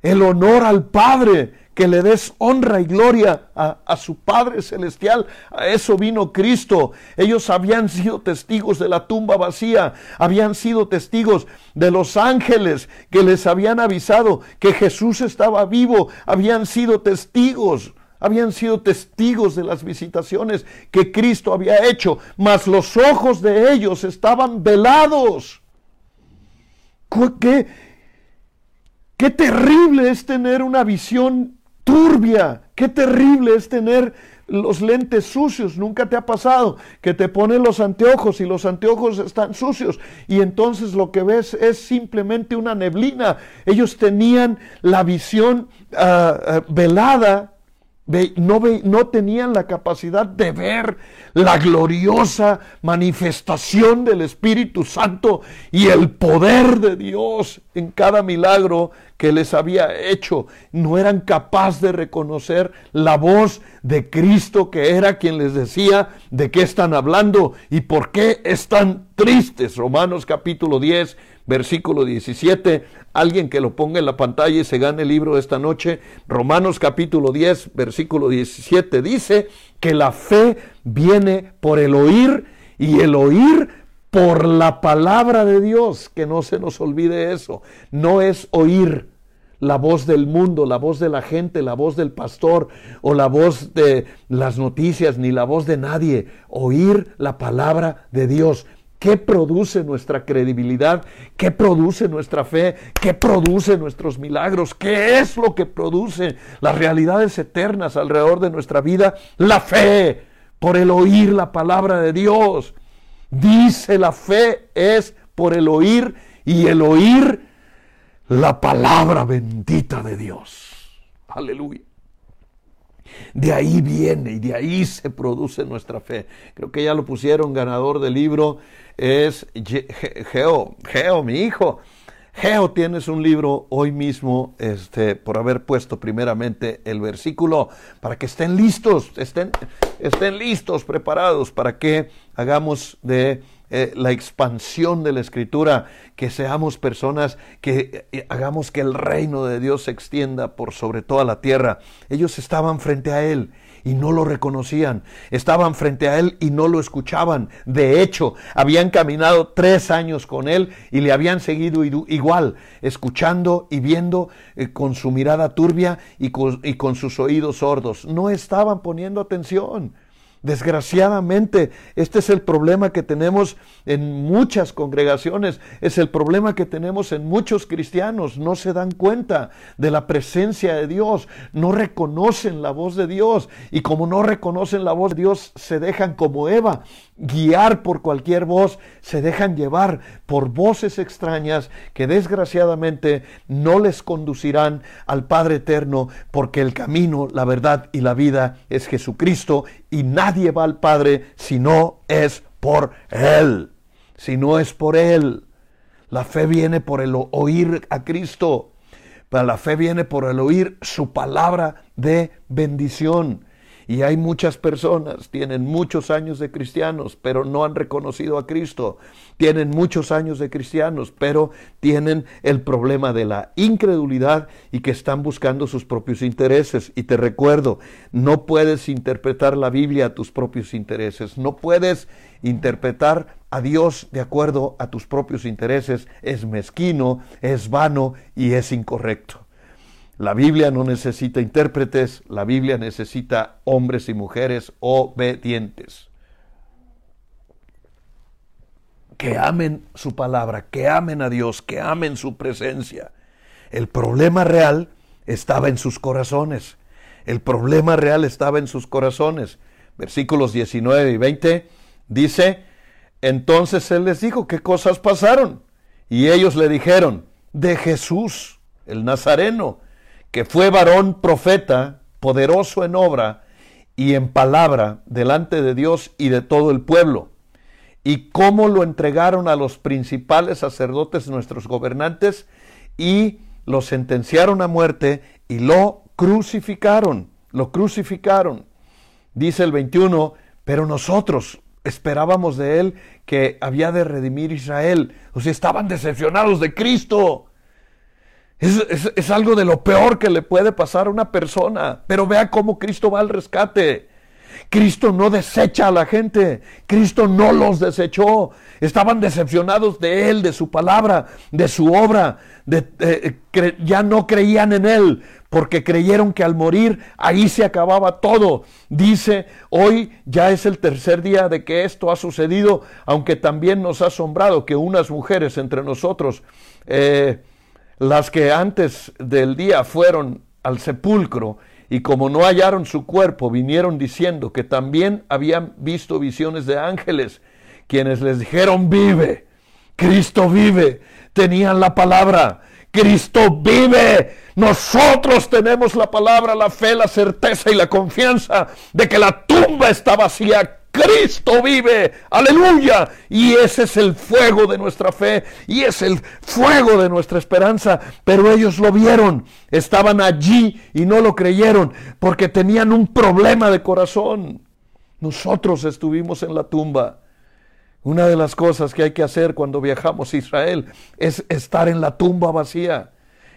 el honor al Padre, que le des honra y gloria a, su Padre Celestial. A eso vino Cristo. Ellos habían sido testigos de la tumba vacía, habían sido testigos de los ángeles que les habían avisado que Jesús estaba vivo, habían sido testigos habían sido testigos de las visitaciones que Cristo había hecho, mas los ojos de ellos estaban velados. ¿Qué, qué terrible es tener una visión turbia, qué terrible es tener los lentes sucios, nunca te ha pasado que te ponen los anteojos y los anteojos están sucios y entonces lo que ves es simplemente una neblina. Ellos tenían la visión ah, ah, no, no tenían la capacidad de ver la gloriosa manifestación del Espíritu Santo y el poder de Dios en cada milagro que les había hecho. No eran capaces de reconocer la voz de Cristo que era quien les decía de qué están hablando y por qué están tristes. Romanos capítulo 10, versículo 17. Alguien que lo ponga en la pantalla y se gane el libro esta noche. Romanos capítulo 10, versículo 17 dice que la fe viene por el oír y el oír por la palabra de Dios. Que no se nos olvide eso. No es oír la voz del mundo, la voz de la gente, la voz del pastor o la voz de las noticias, ni la voz de nadie. Oír la palabra de Dios. ¿Qué produce nuestra credibilidad? ¿Qué produce nuestra fe? ¿Qué produce nuestros milagros? ¿Qué es lo que produce las realidades eternas alrededor de nuestra vida? La fe, por el oír la palabra de Dios. Dice la fe es por el oír y el oír la palabra bendita de Dios. Aleluya. De ahí viene y de ahí se produce nuestra fe. Creo que ya lo pusieron ganador del libro es Geo, Geo, mi hijo. Geo, tienes un libro hoy mismo, este, por haber puesto primeramente el versículo, para que estén listos, estén, estén listos, preparados, para que hagamos de eh, la expansión de la escritura, que seamos personas que eh, hagamos que el reino de Dios se extienda por sobre toda la tierra. Ellos estaban frente a Él y no lo reconocían. Estaban frente a él y no lo escuchaban. De hecho, habían caminado tres años con él y le habían seguido igual, escuchando y viendo eh, con su mirada turbia y y con sus oídos sordos. No estaban poniendo atención. Desgraciadamente, este es el problema que tenemos en muchas congregaciones, es el problema que tenemos en muchos cristianos. No se dan cuenta de la presencia de Dios, no reconocen la voz de Dios y como no reconocen la voz de Dios, se dejan como Eva guiar por cualquier voz, se dejan llevar por voces extrañas que desgraciadamente no les conducirán al Padre Eterno, porque el camino, la verdad y la vida es Jesucristo y nadie va al Padre si no es por Él. si no es por Él. La fe viene por el oír a Cristo. La fe viene por el oír su palabra de bendición. Y hay muchas personas, tienen muchos años de cristianos, pero no han reconocido a Cristo. Tienen muchos años de cristianos, pero tienen el problema de la incredulidad y que están buscando sus propios intereses. Y te recuerdo, no puedes interpretar la Biblia a tus propios intereses. No puedes interpretar a Dios de acuerdo a tus propios intereses. Es mezquino, es vano y es incorrecto. La Biblia no necesita intérpretes, la Biblia necesita hombres y mujeres obedientes. Que amen su palabra, que amen a Dios, que amen su presencia. El problema real estaba en sus corazones. El problema real estaba en sus corazones. Versículos 19 y 20 dice, entonces él les dijo, ¿qué cosas pasaron? Y ellos le dijeron, de Jesús, el Nazareno que fue varón profeta, poderoso en obra y en palabra delante de Dios y de todo el pueblo, y cómo lo entregaron a los principales sacerdotes nuestros gobernantes y lo sentenciaron a muerte y lo crucificaron, lo crucificaron. Dice el 21, pero nosotros esperábamos de él que había de redimir Israel. O sea, estaban decepcionados de Cristo. Es, algo de lo peor que le puede pasar a una persona. Pero vea cómo Cristo va al rescate. Cristo no desecha a la gente. Cristo no los desechó. Estaban decepcionados de Él, de su palabra, de su obra. ya no creían en Él porque creyeron que al morir ahí se acababa todo. Dice, hoy ya es el tercer día de que esto ha sucedido, aunque también nos ha asombrado que unas mujeres entre nosotros... Eh, las que antes del día fueron al sepulcro y como no hallaron su cuerpo, vinieron diciendo que también habían visto visiones de ángeles, quienes les dijeron, vive, Cristo vive, tenían la palabra, Cristo vive, nosotros tenemos la palabra, la fe, la certeza y la confianza de que la tumba está vacía. Cristo vive, aleluya. Y ese es el fuego de nuestra fe y es el fuego de nuestra esperanza. Pero ellos lo vieron, estaban allí y no lo creyeron porque tenían un problema de corazón. Nosotros estuvimos en la tumba. Una de las cosas que hay que hacer cuando viajamos a Israel es estar en la tumba vacía,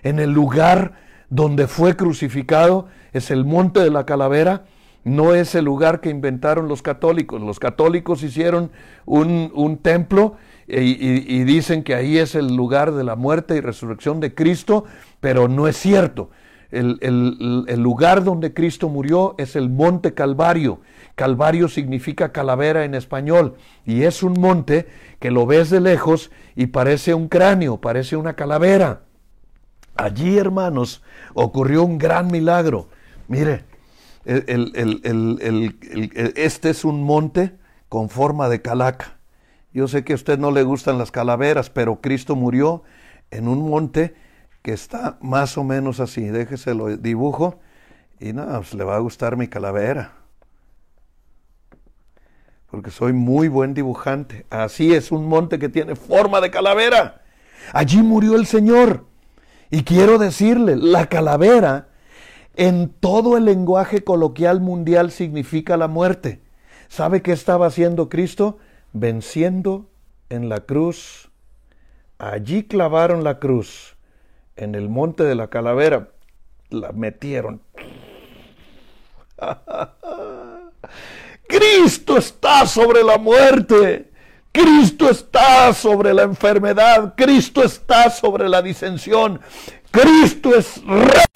en el lugar donde fue crucificado, es el monte de la calavera, no es el lugar que inventaron los católicos. Los católicos hicieron un, templo y, dicen que ahí es el lugar de la muerte y resurrección de Cristo, pero no es cierto. El, el, lugar donde Cristo murió es el monte Calvario. Calvario significa calavera en español y es un monte que lo ves de lejos y parece un cráneo, parece una calavera. Allí, hermanos, ocurrió un gran milagro. Mire, este es un monte con forma de calaca. Yo sé que a usted no le gustan las calaveras, pero Cristo murió en un monte que está más o menos así. Déjese lo dibujo y nada, pues le va a gustar mi calavera. Porque soy muy buen dibujante. Así es un monte que tiene forma de calavera. Allí murió el Señor. Y quiero decirle, la calavera en todo el lenguaje coloquial mundial significa la muerte. ¿Sabe qué estaba haciendo Cristo? Venciendo en la cruz. Allí clavaron la cruz, en el monte de la calavera, la metieron. (laughs) Cristo está sobre la muerte. Cristo está sobre la enfermedad. Cristo está sobre la disensión. Cristo es rey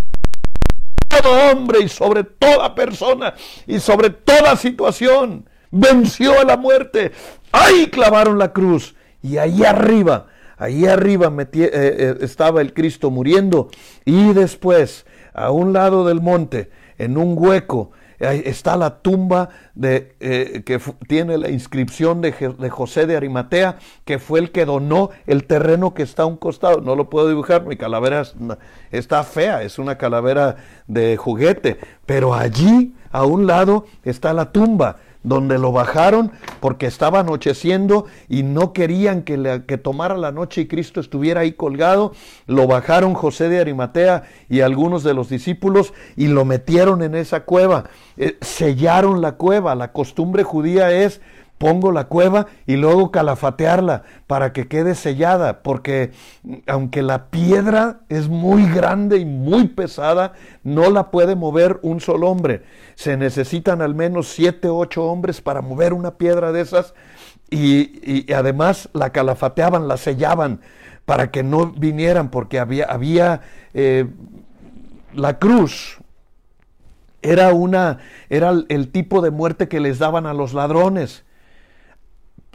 hombre y sobre toda persona y sobre toda situación. Venció a la muerte. Ahí clavaron la cruz. Y ahí arriba, ahí arriba eh, eh, estaba el Cristo muriendo. Y después, a un lado del monte, en un hueco, está la tumba de, eh, que tiene la inscripción de, de, José de Arimatea, que fue el que donó el terreno que está a un costado. No lo puedo dibujar, mi calavera está fea, es una calavera de juguete, pero allí a un lado está la tumba donde lo bajaron porque estaba anocheciendo y no querían que, que tomara la noche y Cristo estuviera ahí colgado. Lo bajaron José de Arimatea y algunos de los discípulos y lo metieron en esa cueva. Eh, sellaron la cueva. La costumbre judía es pongo la cueva y luego calafatearla para que quede sellada, porque aunque la piedra es muy grande y muy pesada, no la puede mover un solo hombre. Se necesitan al menos siete, ocho hombres para mover una piedra de esas y, además la calafateaban, la sellaban para que no vinieran, porque había, había eh, la cruz. Era, una, era el tipo de muerte que les daban a los ladrones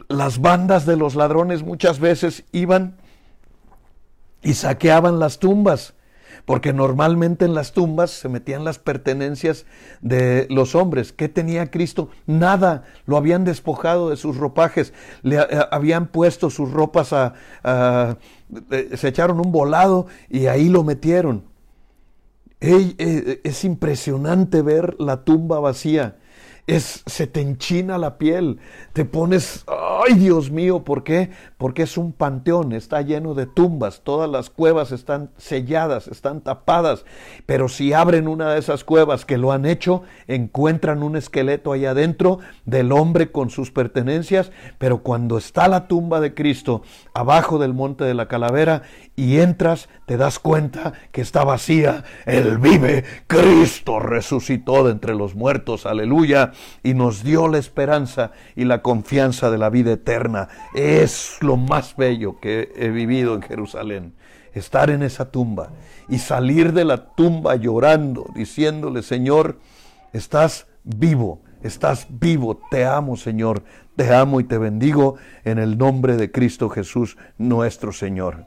las bandas de los ladrones muchas veces iban y saqueaban las tumbas, porque normalmente en las tumbas se metían las pertenencias de los hombres. ¿Qué tenía Cristo? Nada, lo habían despojado de sus ropajes, le eh, habían puesto sus ropas a, eh, se echaron un volado y ahí lo metieron. Eh, es impresionante ver la tumba vacía es, se te enchina la piel, te pones, ay Dios mío, ¿por qué? Porque es un panteón, está lleno de tumbas, todas las cuevas están selladas, están tapadas, pero si abren una de esas cuevas que lo han hecho, encuentran un esqueleto ahí adentro del hombre con sus pertenencias, pero cuando está la tumba de Cristo abajo del monte de la calavera y entras, te das cuenta que está vacía, Él vive, Cristo resucitó de entre los muertos, aleluya y nos dio la esperanza y la confianza de la vida eterna. Es lo más bello que he vivido en Jerusalén. Estar en esa tumba y salir de la tumba llorando, diciéndole, Señor, estás vivo, estás vivo, te amo, Señor, te amo y te bendigo en el nombre de Cristo Jesús, nuestro Señor.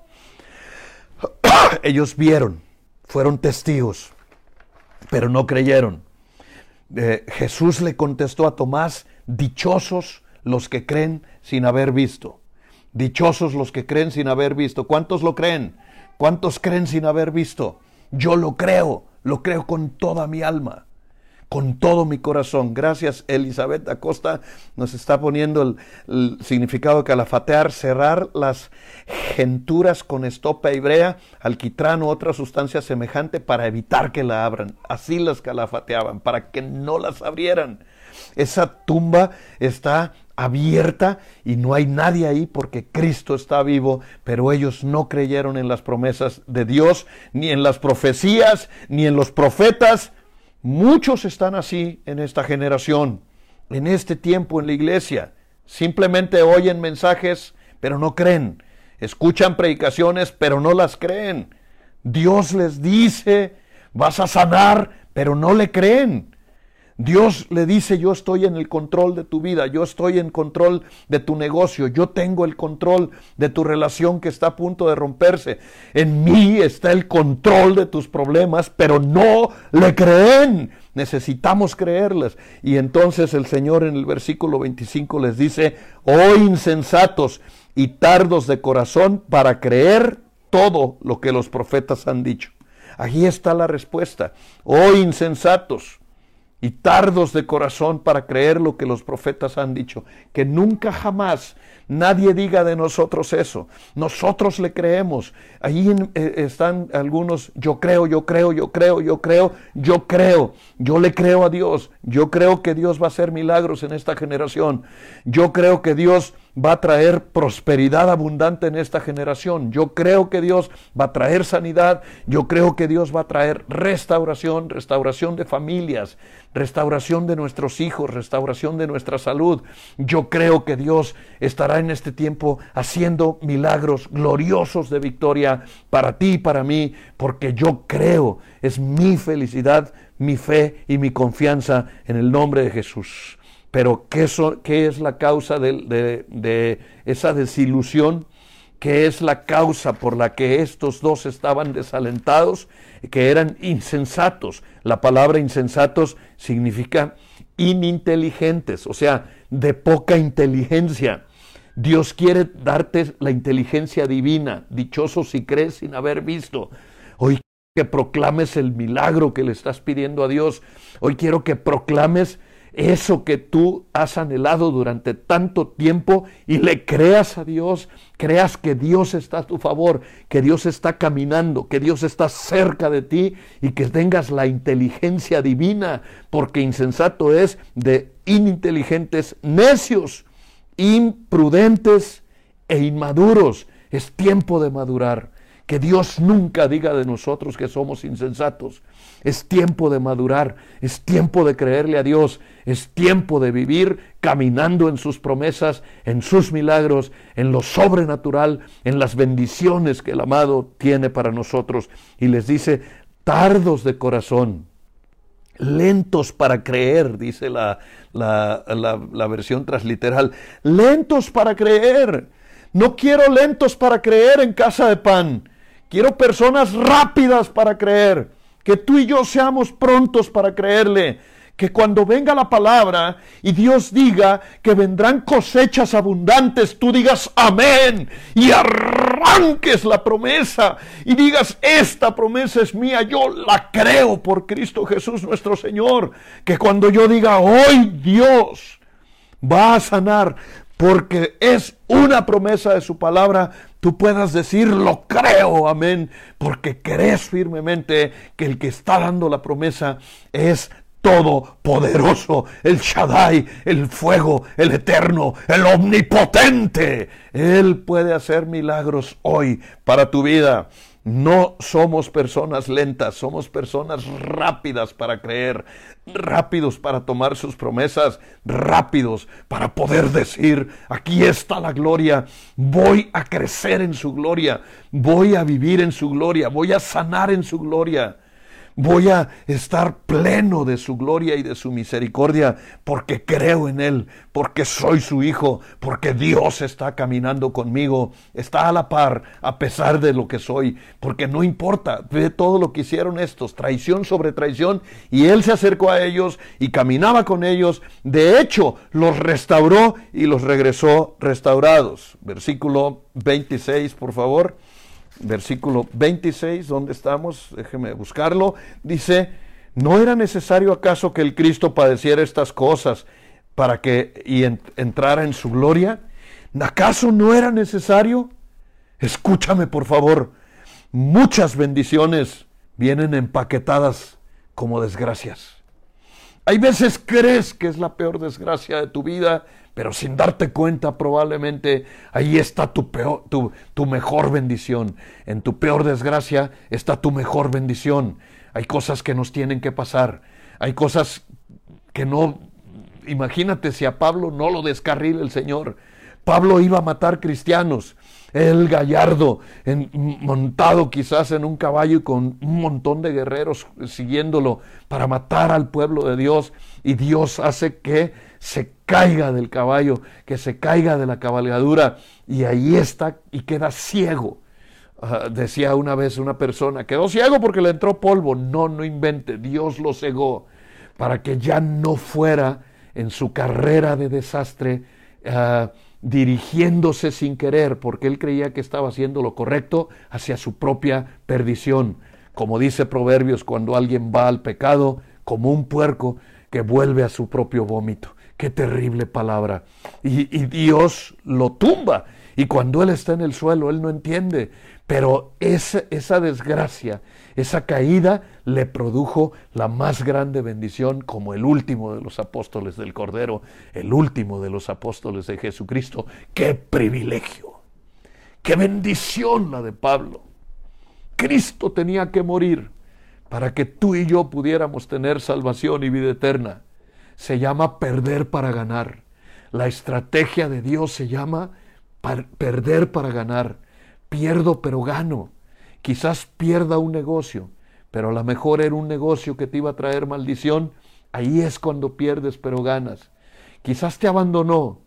(clears throat) Ellos vieron, fueron testigos, pero no creyeron. Jesús le contestó a Tomás, dichosos los que creen sin haber visto. Dichosos los que creen sin haber visto. ¿Cuántos lo creen? ¿Cuántos creen sin haber visto? Yo lo creo, lo creo con toda mi alma con todo mi corazón. Gracias, Elizabeth Acosta nos está poniendo el, significado de calafatear, cerrar las genturas con estopa hebrea, alquitrán o otra sustancia semejante para evitar que la abran. Así las calafateaban, para que no las abrieran. Esa tumba está abierta y no hay nadie ahí porque Cristo está vivo, pero ellos no creyeron en las promesas de Dios, ni en las profecías, ni en los profetas, Muchos están así en esta generación, en este tiempo en la iglesia. Simplemente oyen mensajes, pero no creen. Escuchan predicaciones, pero no las creen. Dios les dice, vas a sanar, pero no le creen. Dios le dice, yo estoy en el control de tu vida, yo estoy en control de tu negocio, yo tengo el control de tu relación que está a punto de romperse. En mí está el control de tus problemas, pero no le creen. Necesitamos creerles. Y entonces el Señor en el versículo 25 les dice, oh insensatos y tardos de corazón para creer todo lo que los profetas han dicho. Aquí está la respuesta. Oh insensatos y tardos de corazón para creer lo que los profetas han dicho. Que nunca jamás nadie diga de nosotros eso. Nosotros le creemos. Ahí eh, están algunos, yo creo, yo creo, yo creo, yo creo, yo creo. Yo le creo a Dios. Yo creo que Dios va a hacer milagros en esta generación. Yo creo que Dios va a traer prosperidad abundante en esta generación. Yo creo que Dios va a traer sanidad. Yo creo que Dios va a traer restauración, restauración de familias, restauración de nuestros hijos, restauración de nuestra salud. Yo creo que Dios estará en este tiempo haciendo milagros gloriosos de victoria para ti y para mí, porque yo creo, es mi felicidad, mi fe y mi confianza en el nombre de Jesús. Pero ¿qué, es la causa de, de esa desilusión? ¿Qué es la causa por la que estos dos estaban desalentados? Que eran insensatos. La palabra insensatos significa ininteligentes, o sea, de poca inteligencia. Dios quiere darte la inteligencia divina. Dichoso si crees sin haber visto. Hoy que proclames el milagro que le estás pidiendo a Dios. Hoy quiero que proclames eso que tú has anhelado durante tanto tiempo y le creas a Dios, creas que Dios está a tu favor, que Dios está caminando, que Dios está cerca de ti y que tengas la inteligencia divina, porque insensato es de ininteligentes necios, imprudentes e inmaduros. Es tiempo de madurar. Que Dios nunca diga de nosotros que somos insensatos. Es tiempo de madurar, es tiempo de creerle a Dios, es tiempo de vivir caminando en sus promesas, en sus milagros, en lo sobrenatural, en las bendiciones que el amado tiene para nosotros. Y les dice, tardos de corazón, lentos para creer, dice la, la, la, versión transliteral, lentos para creer. No quiero lentos para creer en casa de pan. Quiero personas rápidas para creer. Que tú y yo seamos prontos para creerle. Que cuando venga la palabra y Dios diga que vendrán cosechas abundantes, tú digas amén y arranques la promesa y digas, esta promesa es mía, yo la creo por Cristo Jesús nuestro Señor. Que cuando yo diga, hoy Dios va a sanar, porque es una promesa de su palabra, tú puedas decir, lo creo, amén, porque crees firmemente que el que está dando la promesa es todopoderoso, el Shaddai, el fuego, el eterno, el omnipotente. Él puede hacer milagros hoy para tu vida. No somos personas lentas, somos personas rápidas para creer, rápidos para tomar sus promesas, rápidos para poder decir, aquí está la gloria, voy a crecer en su gloria, voy a vivir en su gloria, voy a sanar en su gloria. Voy a estar pleno de su gloria y de su misericordia porque creo en Él, porque soy su hijo, porque Dios está caminando conmigo, está a la par a pesar de lo que soy, porque no importa, ve todo lo que hicieron estos, traición sobre traición, y Él se acercó a ellos y caminaba con ellos, de hecho los restauró y los regresó restaurados. Versículo 26, por favor versículo 26, donde estamos, déjeme buscarlo, dice, ¿no era necesario acaso que el Cristo padeciera estas cosas para que y entrara en su gloria? ¿Acaso no era necesario? Escúchame, por favor. Muchas bendiciones vienen empaquetadas como desgracias. Hay veces crees que es la peor desgracia de tu vida pero sin darte cuenta probablemente ahí está tu, peor, tu, tu, mejor bendición. En tu peor desgracia está tu mejor bendición. Hay cosas que nos tienen que pasar. Hay cosas que no... Imagínate si a Pablo no lo descarrila el Señor. Pablo iba a matar cristianos. El gallardo, montado quizás en un caballo y con un montón de guerreros siguiéndolo para matar al pueblo de Dios. Y Dios hace que se caiga del caballo, que se caiga de la cabalgadura y ahí está y queda ciego. Ah, decía una vez una persona, quedó ciego porque le entró polvo. No, no invente, Dios lo cegó para que ya no fuera en su carrera de desastre ah, dirigiéndose sin querer, porque él creía que estaba haciendo lo correcto hacia su propia perdición. Como dice Proverbios, cuando alguien va al pecado como un puerco que vuelve a su propio vómito. Qué terrible palabra. Y, Dios lo tumba. Y cuando Él está en el suelo, Él no entiende. Pero esa, desgracia, esa caída, le produjo la más grande bendición como el último de los apóstoles del Cordero, el último de los apóstoles de Jesucristo. ¡Qué privilegio! ¡Qué bendición la de Pablo! Cristo tenía que morir para que tú y yo pudiéramos tener salvación y vida eterna se llama perder para ganar. La estrategia de Dios se llama perder para ganar. Pierdo pero gano. Quizás pierda un negocio, pero a lo mejor era un negocio que te iba a traer maldición. Ahí es cuando pierdes pero ganas. Quizás te abandonó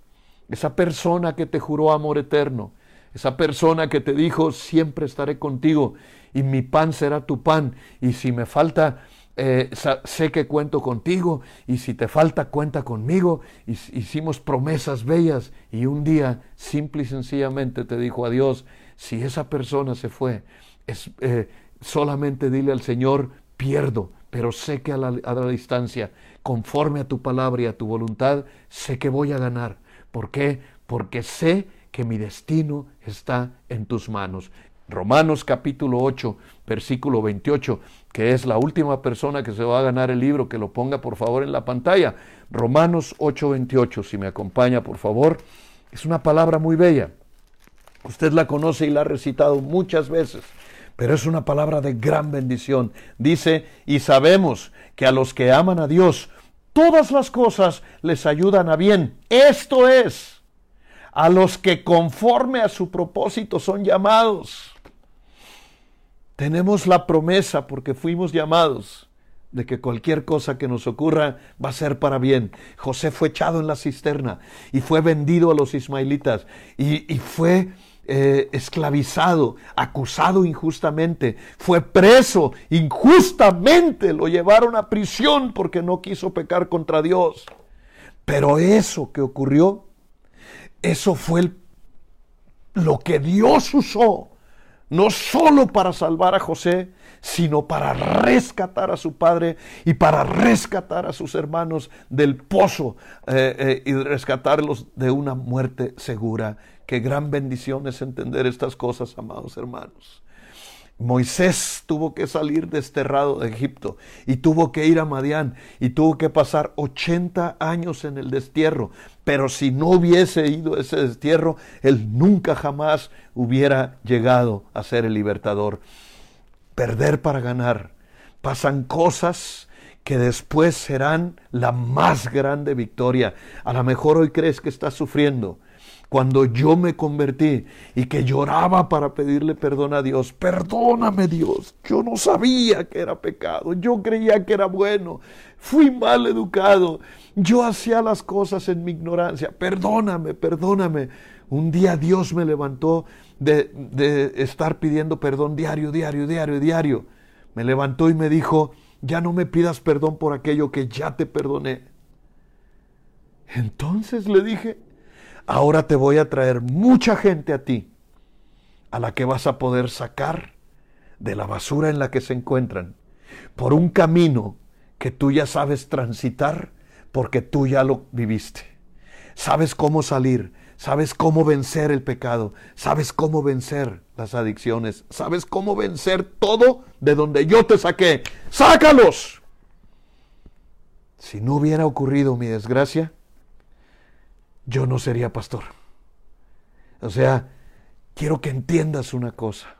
esa persona que te juró amor eterno, esa persona que te dijo siempre estaré contigo y mi pan será tu pan y si me falta eh, sé que cuento contigo y si te falta cuenta conmigo. Hicimos promesas bellas y un día simple y sencillamente te dijo adiós. Si esa persona se fue, eh, solamente dile al Señor, pierdo, pero sé que a la, a la distancia, conforme a tu palabra y a tu voluntad, sé que voy a ganar. ¿Por qué? Porque sé que mi destino está en tus manos. Romanos capítulo 8, versículo 28, que es la última persona que se va a ganar el libro, que lo ponga por favor en la pantalla. Romanos 8, 28, si me acompaña por favor. Es una palabra muy bella. Usted la conoce y la ha recitado muchas veces, pero es una palabra de gran bendición. Dice, y sabemos que a los que aman a Dios, todas las cosas les ayudan a bien. Esto es, a los que conforme a su propósito son llamados. Tenemos la promesa, porque fuimos llamados, de que cualquier cosa que nos ocurra va a ser para bien. José fue echado en la cisterna y fue vendido a los ismaelitas y, y fue eh, esclavizado, acusado injustamente, fue preso injustamente, lo llevaron a prisión porque no quiso pecar contra Dios. Pero eso que ocurrió, eso fue lo que Dios usó no solo para salvar a José, sino para rescatar a su padre y para rescatar a sus hermanos del pozo eh, eh, y rescatarlos de una muerte segura. Qué gran bendición es entender estas cosas, amados hermanos. Moisés tuvo que salir desterrado de Egipto y tuvo que ir a Madián y tuvo que pasar 80 años en el destierro. Pero si no hubiese ido ese destierro, él nunca jamás hubiera llegado a ser el libertador. Perder para ganar. Pasan cosas que después serán la más grande victoria. A lo mejor hoy crees que estás sufriendo cuando yo me convertí y que lloraba para pedirle perdón a Dios. Perdóname Dios, yo no sabía que era pecado, yo creía que era bueno, fui mal educado, yo hacía las cosas en mi ignorancia. Perdóname, perdóname. Un día Dios me levantó de, de estar pidiendo perdón diario, diario, diario, diario. Me levantó y me dijo, ya no me pidas perdón por aquello que ya te perdoné. Entonces le dije, ahora te voy a traer mucha gente a ti, a la que vas a poder sacar de la basura en la que se encuentran, por un camino que tú ya sabes transitar porque tú ya lo viviste. Sabes cómo salir, sabes cómo vencer el pecado, sabes cómo vencer las adicciones, sabes cómo vencer todo de donde yo te saqué. ¡Sácalos! Si no hubiera ocurrido mi desgracia, yo no sería pastor. O sea, quiero que entiendas una cosa.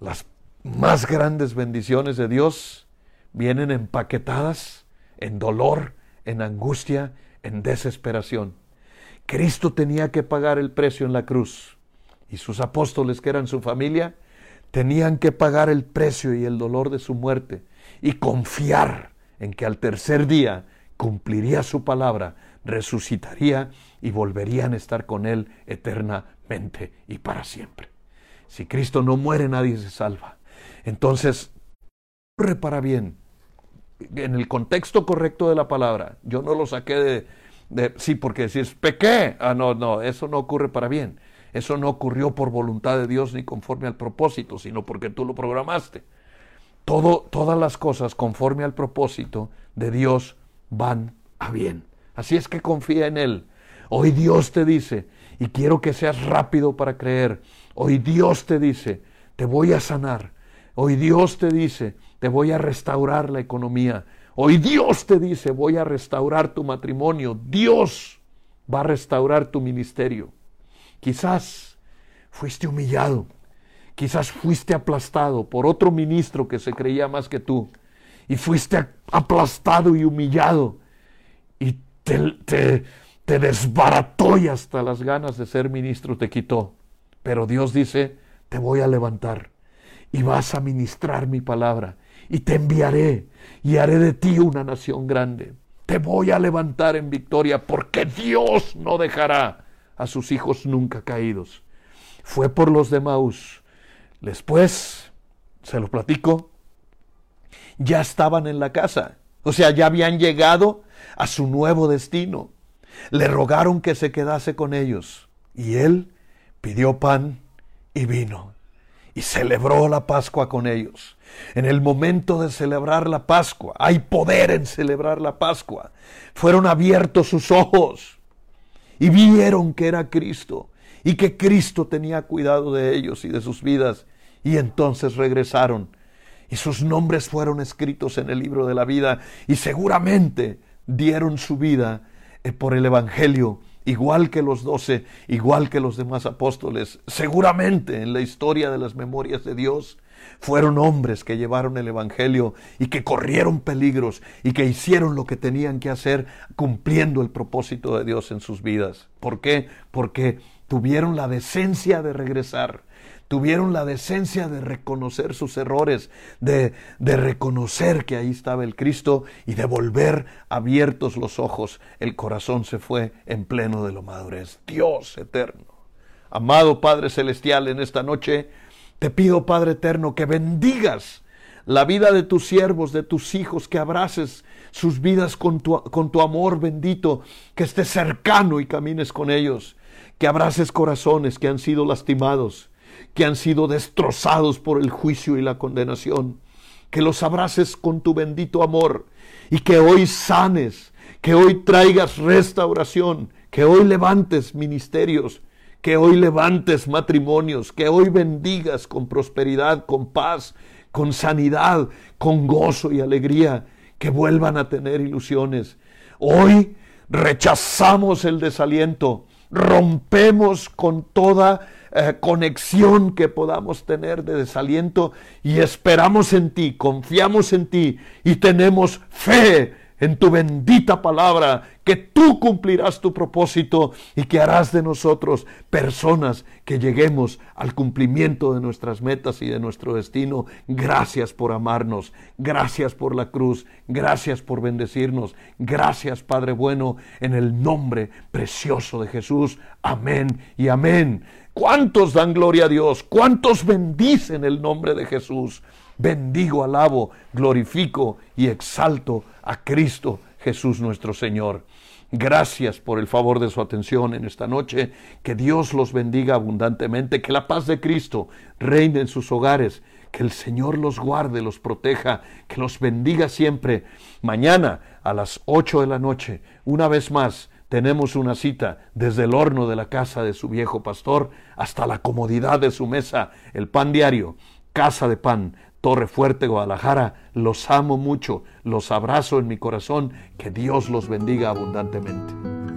Las más grandes bendiciones de Dios vienen empaquetadas en dolor, en angustia, en desesperación. Cristo tenía que pagar el precio en la cruz y sus apóstoles que eran su familia tenían que pagar el precio y el dolor de su muerte y confiar en que al tercer día cumpliría su palabra resucitaría y volverían a estar con Él eternamente y para siempre. Si Cristo no muere, nadie se salva. Entonces, ocurre para bien. En el contexto correcto de la palabra, yo no lo saqué de, sí, porque si es pequé, ah, no, no, eso no ocurre para bien. Eso no ocurrió por voluntad de Dios ni conforme al propósito, sino porque tú lo programaste. Todo, todas las cosas conforme al propósito de Dios van a bien. Así es que confía en Él. Hoy Dios te dice, y quiero que seas rápido para creer, hoy Dios te dice, te voy a sanar. Hoy Dios te dice, te voy a restaurar la economía. Hoy Dios te dice, voy a restaurar tu matrimonio. Dios va a restaurar tu ministerio. Quizás fuiste humillado. Quizás fuiste aplastado por otro ministro que se creía más que tú. Y fuiste aplastado y humillado. Te, desbarató y hasta las ganas de ser ministro te quitó. Pero Dios dice, te voy a levantar y vas a ministrar mi palabra y te enviaré y haré de ti una nación grande. Te voy a levantar en victoria porque Dios no dejará a sus hijos nunca caídos. Fue por los de Maús. Después, se lo platico, ya estaban en la casa. O sea, ya habían llegado a su nuevo destino. Le rogaron que se quedase con ellos y él pidió pan y vino. y celebró la Pascua con ellos. En el momento de celebrar la Pascua, hay poder en celebrar la Pascua. Fueron abiertos sus ojos y vieron que era Cristo y que Cristo tenía cuidado de ellos y de sus vidas. Y entonces regresaron y sus nombres fueron escritos en el libro de la vida y seguramente dieron su vida eh, por el Evangelio igual que los doce, igual que los demás apóstoles, seguramente en la historia de las memorias de Dios, fueron hombres que llevaron el Evangelio y que corrieron peligros y que hicieron lo que tenían que hacer cumpliendo el propósito de Dios en sus vidas. ¿Por qué? Porque tuvieron la decencia de regresar tuvieron la decencia de reconocer sus errores, de, de, reconocer que ahí estaba el Cristo y de volver abiertos los ojos. El corazón se fue en pleno de lo madurez. Dios eterno. Amado Padre Celestial, en esta noche te pido, Padre eterno, que bendigas la vida de tus siervos, de tus hijos, que abraces sus vidas con tu, con tu amor bendito, que estés cercano y camines con ellos, que abraces corazones que han sido lastimados que han sido destrozados por el juicio y la condenación. Que los abraces con tu bendito amor y que hoy sanes, que hoy traigas restauración, que hoy levantes ministerios, que hoy levantes matrimonios, que hoy bendigas con prosperidad, con paz, con sanidad, con gozo y alegría, que vuelvan a tener ilusiones. Hoy rechazamos el desaliento, rompemos con toda eh, conexión que podamos tener de desaliento y esperamos en ti, confiamos en ti y tenemos fe en tu bendita palabra, que tú cumplirás tu propósito y que harás de nosotros personas que lleguemos al cumplimiento de nuestras metas y de nuestro destino. Gracias por amarnos, gracias por la cruz, gracias por bendecirnos, gracias Padre bueno, en el nombre precioso de Jesús. Amén y amén. ¿Cuántos dan gloria a Dios? ¿Cuántos bendicen el nombre de Jesús? Bendigo, alabo, glorifico y exalto a Cristo Jesús nuestro Señor. Gracias por el favor de su atención en esta noche. Que Dios los bendiga abundantemente. Que la paz de Cristo reine en sus hogares. Que el Señor los guarde, los proteja. Que los bendiga siempre. Mañana a las 8 de la noche, una vez más, tenemos una cita desde el horno de la casa de su viejo pastor hasta la comodidad de su mesa, el pan diario, casa de pan, Torre Fuerte, Guadalajara. Los amo mucho, los abrazo en mi corazón, que Dios los bendiga abundantemente.